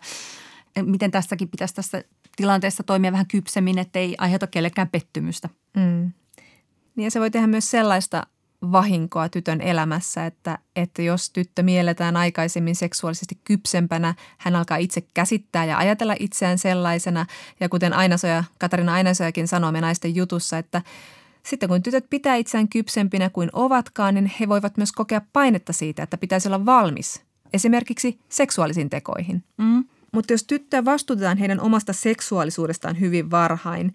miten tässäkin pitäisi tässä tilanteessa toimia vähän kypsemmin, ettei aiheuta kellekään pettymystä. Mm. Niin ja se voi tehdä myös sellaista vahinkoa tytön elämässä, että, että jos tyttö mielletään aikaisemmin seksuaalisesti kypsempänä, hän alkaa itse käsittää ja ajatella itseään sellaisena. Ja kuten Ainasoja, Katarina Ainasojakin sanoo me naisten jutussa, että Sitten kun tytöt pitää itseään kypsempinä kuin ovatkaan, niin he voivat myös kokea painetta siitä, että pitäisi olla valmis esimerkiksi seksuaalisiin tekoihin. Mm. Mutta jos tyttöä vastuutetaan heidän omasta seksuaalisuudestaan hyvin varhain,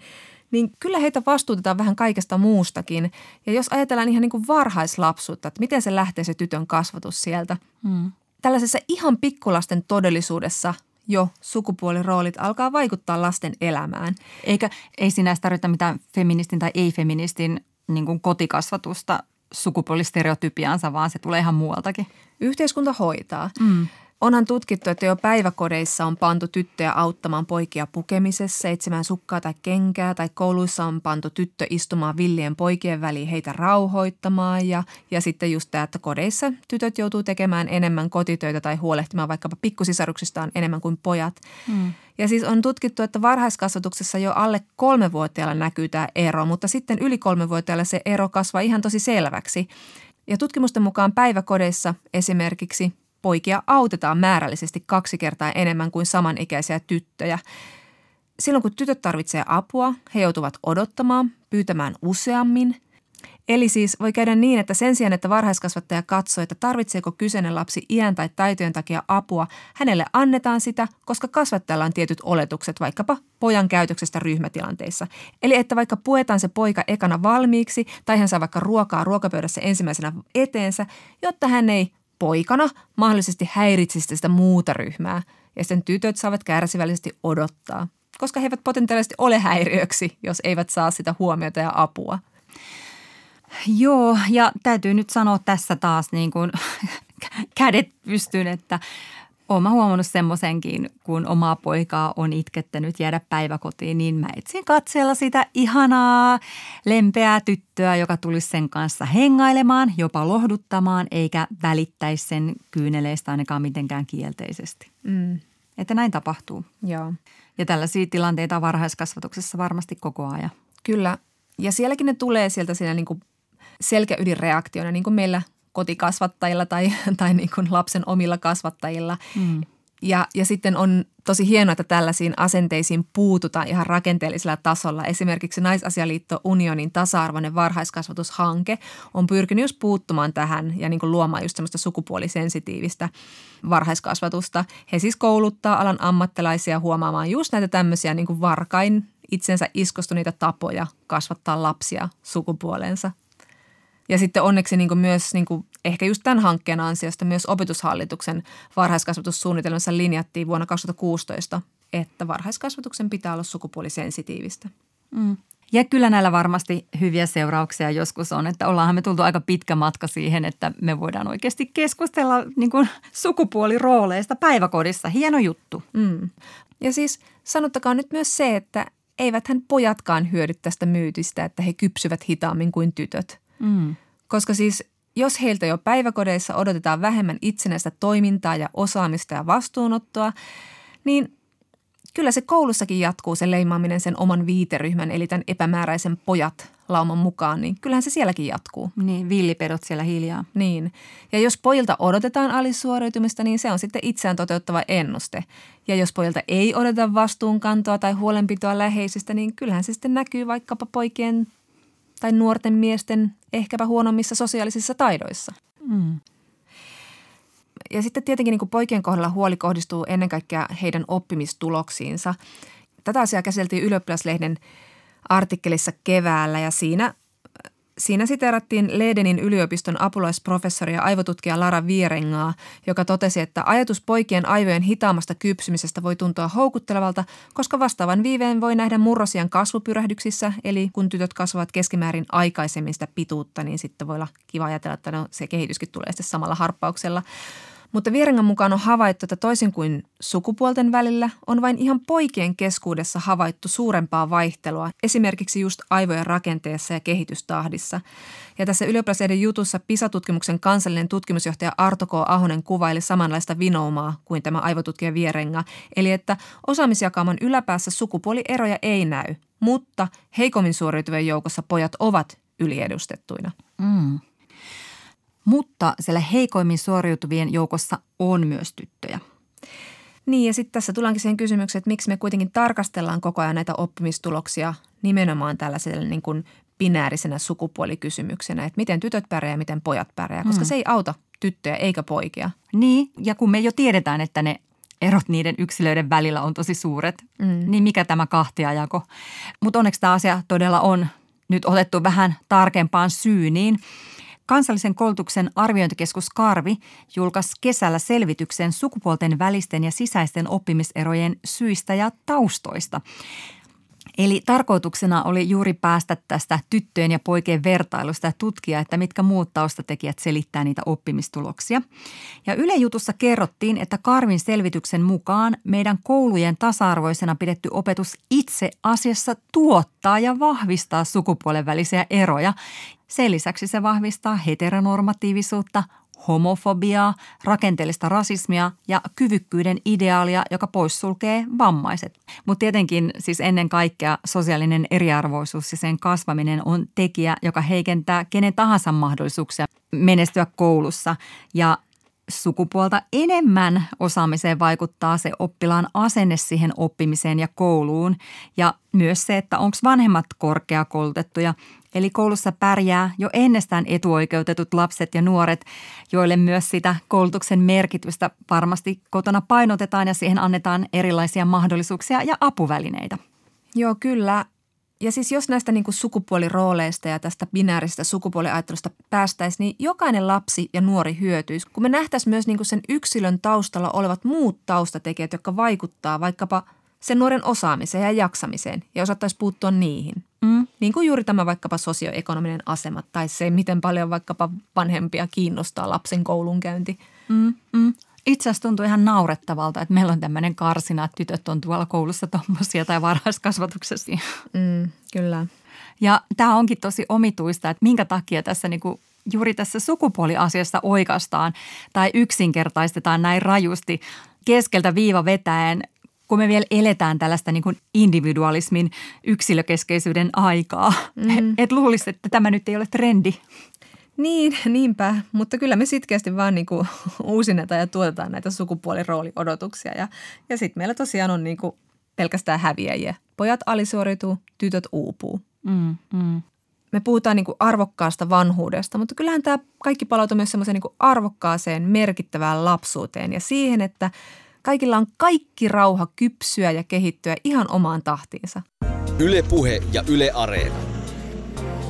niin kyllä heitä vastuutetaan vähän kaikesta muustakin. Ja jos ajatellaan ihan niin kuin varhaislapsuutta, että miten se lähtee se tytön kasvatus sieltä. Mm. Tällaisessa ihan pikkulasten todellisuudessa jo sukupuoliroolit alkaa vaikuttaa lasten elämään. Eikä, ei sinä tarvita mitään feministin tai ei-feministin niin kuin kotikasvatusta sukupuolistereotypiansa, vaan se tulee ihan muualtakin. Yhteiskunta hoitaa. Mm. Onhan tutkittu, että jo päiväkodeissa on pantu tyttöjä auttamaan poikia pukemisessa, etsimään sukkaa tai kenkää, tai kouluissa on pantu tyttö istumaan villien poikien väliin heitä rauhoittamaan. Ja, ja sitten just tämä, että kodeissa tytöt joutuu tekemään enemmän kotitöitä tai huolehtimaan vaikkapa pikkusisaruksistaan enemmän kuin pojat. Hmm. Ja siis on tutkittu, että varhaiskasvatuksessa jo alle kolmevuotiaalla näkyy tämä ero, mutta sitten yli kolmevuotiaalla se ero kasvaa ihan tosi selväksi. Ja tutkimusten mukaan päiväkodeissa esimerkiksi poikia autetaan määrällisesti kaksi kertaa enemmän kuin samanikäisiä tyttöjä. Silloin kun tytöt tarvitsee apua, he joutuvat odottamaan, pyytämään useammin. Eli siis voi käydä niin, että sen sijaan, että varhaiskasvattaja katsoo, että tarvitseeko kyseinen lapsi iän tai taitojen takia apua, hänelle annetaan sitä, koska kasvattajalla on tietyt oletukset vaikkapa pojan käytöksestä ryhmätilanteissa. Eli että vaikka puetaan se poika ekana valmiiksi tai hän saa vaikka ruokaa ruokapöydässä ensimmäisenä eteensä, jotta hän ei poikana mahdollisesti häiritsisi sitä muuta ryhmää ja sitten tytöt saavat kärsivällisesti odottaa, koska he eivät potentiaalisesti ole häiriöksi, jos eivät saa sitä huomiota ja apua. Joo, ja täytyy nyt sanoa tässä taas niin kuin kädet pystyyn, että olen mä huomannut semmoisenkin, kun omaa poikaa on itkettänyt jäädä päiväkotiin, niin mä etsin katseella sitä ihanaa, lempeää tyttöä, joka tulisi sen kanssa hengailemaan, jopa lohduttamaan, eikä välittäisi sen kyyneleistä ainakaan mitenkään kielteisesti. Mm. Että näin tapahtuu. Joo. Ja tällaisia tilanteita varhaiskasvatuksessa varmasti koko ajan. Kyllä. Ja sielläkin ne tulee sieltä siinä niin kuin selkäydinreaktiona, niin kuin meillä – kotikasvattajilla tai, tai niin kuin lapsen omilla kasvattajilla. Mm. Ja, ja sitten on tosi hienoa, että tällaisiin asenteisiin puututaan ihan rakenteellisella tasolla. Esimerkiksi Naisasialiitto Unionin tasa-arvoinen varhaiskasvatushanke on pyrkinyt just puuttumaan tähän ja niin kuin luomaan just semmoista sukupuolisensitiivistä varhaiskasvatusta. He siis kouluttaa alan ammattilaisia huomaamaan just näitä tämmöisiä niin kuin varkain itsensä iskostuneita tapoja kasvattaa lapsia sukupuolensa ja sitten onneksi niin kuin myös niin kuin ehkä just tämän hankkeen ansiosta myös opetushallituksen varhaiskasvatussuunnitelmassa linjattiin vuonna 2016, että varhaiskasvatuksen pitää olla sukupuolisensitiivistä. Mm. Ja kyllä näillä varmasti hyviä seurauksia joskus on, että ollaanhan me tultu aika pitkä matka siihen, että me voidaan oikeasti keskustella niin kuin sukupuolirooleista päiväkodissa. Hieno juttu. Mm. Ja siis sanottakaa nyt myös se, että eiväthän pojatkaan hyödy tästä myytistä, että he kypsyvät hitaammin kuin tytöt – Mm. Koska siis jos heiltä jo päiväkodeissa odotetaan vähemmän itsenäistä toimintaa ja osaamista ja vastuunottoa, niin kyllä se koulussakin jatkuu se leimaaminen sen oman viiteryhmän, eli tämän epämääräisen pojat lauman mukaan, niin kyllähän se sielläkin jatkuu. Niin, villipedot siellä hiljaa. Niin. Ja jos pojilta odotetaan alisuoriutumista, niin se on sitten itseään toteuttava ennuste. Ja jos pojilta ei odota vastuunkantoa tai huolenpitoa läheisistä, niin kyllähän se sitten näkyy vaikkapa poikien tai nuorten miesten ehkäpä huonommissa sosiaalisissa taidoissa. Mm. Ja sitten tietenkin niin kuin poikien kohdalla huoli kohdistuu ennen kaikkea heidän oppimistuloksiinsa. Tätä asiaa käsiteltiin ylioppilaslehden artikkelissa keväällä ja siinä – Siinä siteerattiin Ledenin yliopiston apulaisprofessori ja aivotutkija Lara Vierengaa, joka totesi, että ajatus poikien aivojen hitaamasta kypsymisestä voi tuntua houkuttelevalta, koska vastaavan viiveen voi nähdä murrosian kasvupyrähdyksissä, eli kun tytöt kasvavat keskimäärin aikaisemmin sitä pituutta, niin sitten voi olla kiva ajatella, että no, se kehityskin tulee sitten samalla harppauksella. Mutta Vierengan mukaan on havaittu, että toisin kuin sukupuolten välillä on vain ihan poikien keskuudessa havaittu suurempaa vaihtelua, esimerkiksi just aivojen rakenteessa ja kehitystahdissa. Ja tässä ylioppilaslehden jutussa PISA-tutkimuksen kansallinen tutkimusjohtaja Arto K. Ahonen kuvaili samanlaista vinoumaa kuin tämä aivotutkija Vierenga, eli että osaamisjakauman yläpäässä sukupuolieroja ei näy, mutta heikommin suoriutuvien joukossa pojat ovat yliedustettuina. Mm. Mutta siellä heikoimmin suoriutuvien joukossa on myös tyttöjä. Niin ja sitten tässä tullaankin siihen kysymykseen, että miksi me kuitenkin tarkastellaan koko ajan näitä oppimistuloksia nimenomaan tällaisella niin kuin binäärisenä sukupuolikysymyksenä, että miten tytöt pärjää ja miten pojat pärjää, koska mm. se ei auta tyttöjä eikä poikia. Niin, ja kun me jo tiedetään, että ne erot niiden yksilöiden välillä on tosi suuret, mm. niin mikä tämä kahtiajako? Mutta onneksi tämä asia todella on nyt otettu vähän tarkempaan syyniin. Kansallisen koulutuksen arviointikeskus Karvi julkaisi kesällä selvityksen sukupuolten välisten ja sisäisten oppimiserojen syistä ja taustoista. Eli tarkoituksena oli juuri päästä tästä tyttöjen ja poikien vertailusta ja tutkia, että mitkä muut taustatekijät selittää niitä oppimistuloksia. Ja Yle Jutussa kerrottiin, että Karvin selvityksen mukaan meidän koulujen tasa-arvoisena pidetty opetus itse asiassa tuottaa ja vahvistaa sukupuolen välisiä eroja. Sen lisäksi se vahvistaa heteronormatiivisuutta, homofobiaa, rakenteellista rasismia ja kyvykkyyden ideaalia, joka poissulkee vammaiset. Mutta tietenkin siis ennen kaikkea sosiaalinen eriarvoisuus ja sen kasvaminen on tekijä, joka heikentää kenen tahansa mahdollisuuksia menestyä koulussa ja sukupuolta enemmän osaamiseen vaikuttaa se oppilaan asenne siihen oppimiseen ja kouluun ja myös se, että onko vanhemmat korkeakoulutettuja Eli koulussa pärjää jo ennestään etuoikeutetut lapset ja nuoret, joille myös sitä koulutuksen merkitystä varmasti kotona painotetaan ja siihen annetaan erilaisia mahdollisuuksia ja apuvälineitä. Joo, kyllä. Ja siis jos näistä niin kuin sukupuolirooleista ja tästä binääristä sukupuoliajattelusta päästäisiin, niin jokainen lapsi ja nuori hyötyisi. Kun me nähtäisiin myös niin kuin sen yksilön taustalla olevat muut taustatekijät, jotka vaikuttaa vaikkapa sen nuoren osaamiseen ja jaksamiseen ja osattaisiin puuttua niihin. Mm. Niin kuin juuri tämä vaikkapa sosioekonominen asema tai se, miten paljon vaikkapa vanhempia kiinnostaa lapsen koulunkäynti. Mm, mm. Itse asiassa tuntuu ihan naurettavalta, että meillä on tämmöinen karsina, että tytöt on tuolla koulussa tuommoisia tai varhaiskasvatuksessa. Mm, kyllä. Ja tämä onkin tosi omituista, että minkä takia tässä niinku juuri tässä sukupuoliasiassa oikastaan tai yksinkertaistetaan näin rajusti keskeltä viiva vetäen kun me vielä eletään tällaista niin kuin individualismin yksilökeskeisyyden aikaa. Mm. Et luulisi, että tämä nyt ei ole trendi. Niin, niinpä. Mutta kyllä me sitkeästi vaan niin kuin uusinnetaan ja tuotetaan näitä sukupuolirooliodotuksia. Ja, ja sitten meillä tosiaan on niin kuin pelkästään häviäjiä. Pojat alisuoriutuu, tytöt uupuu. Mm, mm. Me puhutaan niin kuin arvokkaasta vanhuudesta, mutta kyllähän tämä kaikki palautuu myös semmoiseen niin arvokkaaseen, merkittävään lapsuuteen ja siihen, että – Kaikilla on kaikki rauha kypsyä ja kehittyä ihan omaan tahtiinsa. Yle Puhe ja Yle Areena.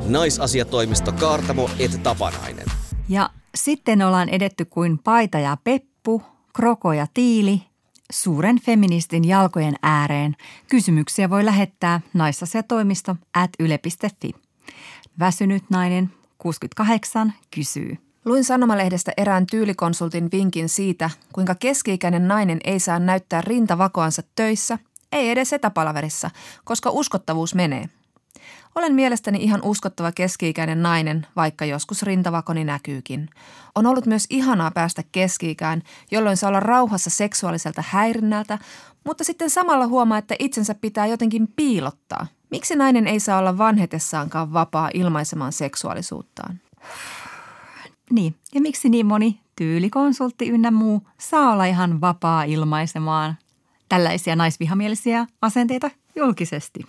Naisasiatoimisto Kaartamo et Tapanainen. Ja sitten ollaan edetty kuin paita ja peppu, kroko ja tiili, suuren feministin jalkojen ääreen. Kysymyksiä voi lähettää naisasiatoimisto at yle.fi. Väsynyt nainen 68 kysyy. Luin sanomalehdestä erään tyylikonsultin vinkin siitä, kuinka keski-ikäinen nainen ei saa näyttää rintavakoansa töissä, ei edes etäpalaverissa, koska uskottavuus menee. Olen mielestäni ihan uskottava keski-ikäinen nainen, vaikka joskus rintavakoni näkyykin. On ollut myös ihanaa päästä keski-ikään, jolloin saa olla rauhassa seksuaaliselta häirinnältä, mutta sitten samalla huomaa, että itsensä pitää jotenkin piilottaa. Miksi nainen ei saa olla vanhetessaankaan vapaa ilmaisemaan seksuaalisuuttaan? Niin, ja miksi niin moni tyylikonsultti ynnä muu saa olla ihan vapaa ilmaisemaan tällaisia naisvihamielisiä asenteita julkisesti?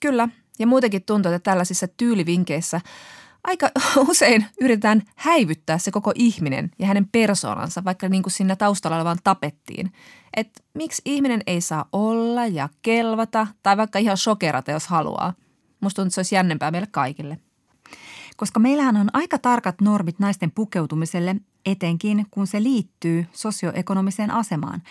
Kyllä, ja muutenkin tuntuu, että tällaisissa tyylivinkeissä aika usein yritetään häivyttää se koko ihminen ja hänen persoonansa, vaikka niin kuin siinä taustalla olevaan tapettiin. Että miksi ihminen ei saa olla ja kelvata tai vaikka ihan shokerata, jos haluaa. Musta tuntuu, että se olisi jännempää meille kaikille koska meillähän on aika tarkat normit naisten pukeutumiselle, etenkin kun se liittyy sosioekonomiseen asemaan.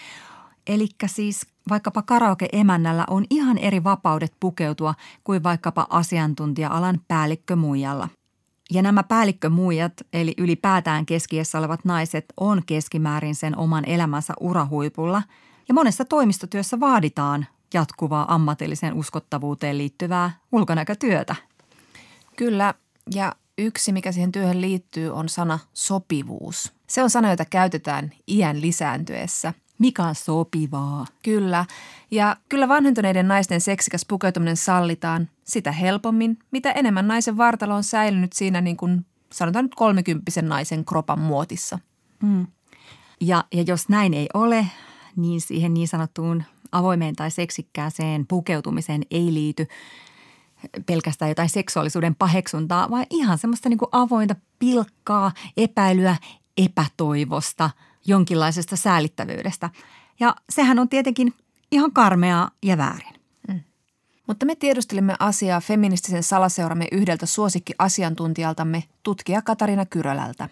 Eli siis vaikkapa karaoke-emännällä on ihan eri vapaudet pukeutua kuin vaikkapa asiantuntija-alan päällikkömuijalla. Ja nämä päällikkömuijat, eli ylipäätään keskiessä olevat naiset, on keskimäärin sen oman elämänsä urahuipulla. Ja monessa toimistotyössä vaaditaan jatkuvaa ammatilliseen uskottavuuteen liittyvää ulkonäkötyötä. Kyllä, ja yksi, mikä siihen työhön liittyy, on sana sopivuus. Se on sana, jota käytetään iän lisääntyessä. Mikä on sopivaa? Kyllä. Ja kyllä vanhentuneiden naisten seksikäs pukeutuminen sallitaan sitä helpommin, mitä enemmän naisen vartalo on säilynyt siinä niin kuin sanotaan nyt kolmekymppisen naisen kropan muotissa. Mm. Ja, ja jos näin ei ole, niin siihen niin sanottuun avoimeen tai seksikkääseen pukeutumiseen ei liity pelkästään jotain seksuaalisuuden paheksuntaa, vaan ihan semmoista niin kuin avointa pilkkaa, epäilyä, epätoivosta, jonkinlaisesta säälittävyydestä. Ja sehän on tietenkin ihan karmeaa ja väärin. Mm. Mutta me tiedustelimme asiaa feministisen salaseuramme yhdeltä suosikkiasiantuntijaltamme, tutkija Katarina Kyrölältä.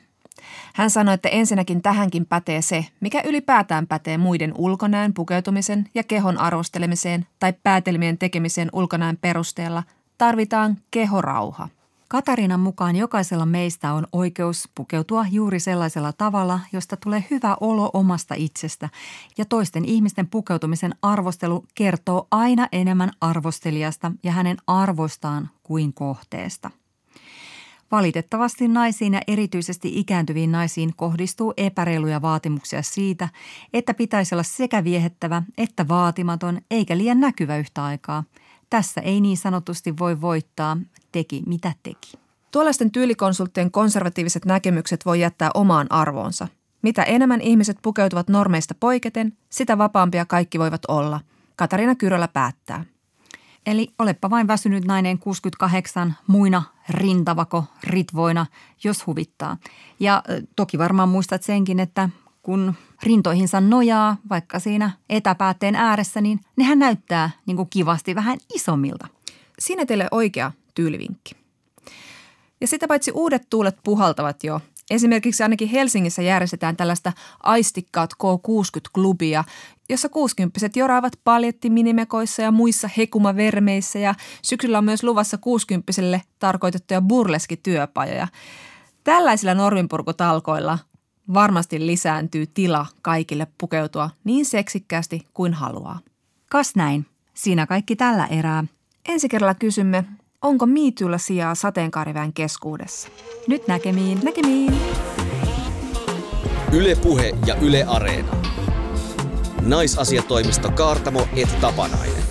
Hän sanoi, että ensinnäkin tähänkin pätee se, mikä ylipäätään pätee muiden ulkonäön pukeutumisen ja kehon arvostelemiseen tai päätelmien tekemiseen ulkonäön perusteella, tarvitaan kehorauha. Katarinan mukaan jokaisella meistä on oikeus pukeutua juuri sellaisella tavalla, josta tulee hyvä olo omasta itsestä. Ja toisten ihmisten pukeutumisen arvostelu kertoo aina enemmän arvostelijasta ja hänen arvostaan kuin kohteesta. Valitettavasti naisiin ja erityisesti ikääntyviin naisiin kohdistuu epäreiluja vaatimuksia siitä, että pitäisi olla sekä viehettävä että vaatimaton eikä liian näkyvä yhtä aikaa. Tässä ei niin sanotusti voi voittaa, teki mitä teki. Tuollaisten tyylikonsulttien konservatiiviset näkemykset voi jättää omaan arvoonsa. Mitä enemmän ihmiset pukeutuvat normeista poiketen, sitä vapaampia kaikki voivat olla. Katarina Kyrölä päättää. Eli olepa vain väsynyt nainen 68 muina rintavako ritvoina, jos huvittaa. Ja toki varmaan muistat senkin, että kun rintoihinsa nojaa, vaikka siinä etäpäätteen ääressä, niin nehän näyttää niin kuin kivasti vähän isommilta. Siinä teille oikea tyylivinkki. Ja sitä paitsi uudet tuulet puhaltavat jo. Esimerkiksi ainakin Helsingissä järjestetään tällaista Aistikkaat K60-klubia, jossa 60 joraavat paljettiminimekoissa ja muissa hekumavermeissä ja syksyllä on myös luvassa 60 tarkoitettuja burleskityöpajoja. Tällaisilla norminpurkutalkoilla varmasti lisääntyy tila kaikille pukeutua niin seksikkäästi kuin haluaa. Kas näin. Siinä kaikki tällä erää. Ensi kerralla kysymme, onko miityllä sijaa sateenkaariväen keskuudessa? Nyt näkemiin. Näkemiin. Ylepuhe ja Yle Areena. Naisasiatoimisto Kaartamo et Tapanainen.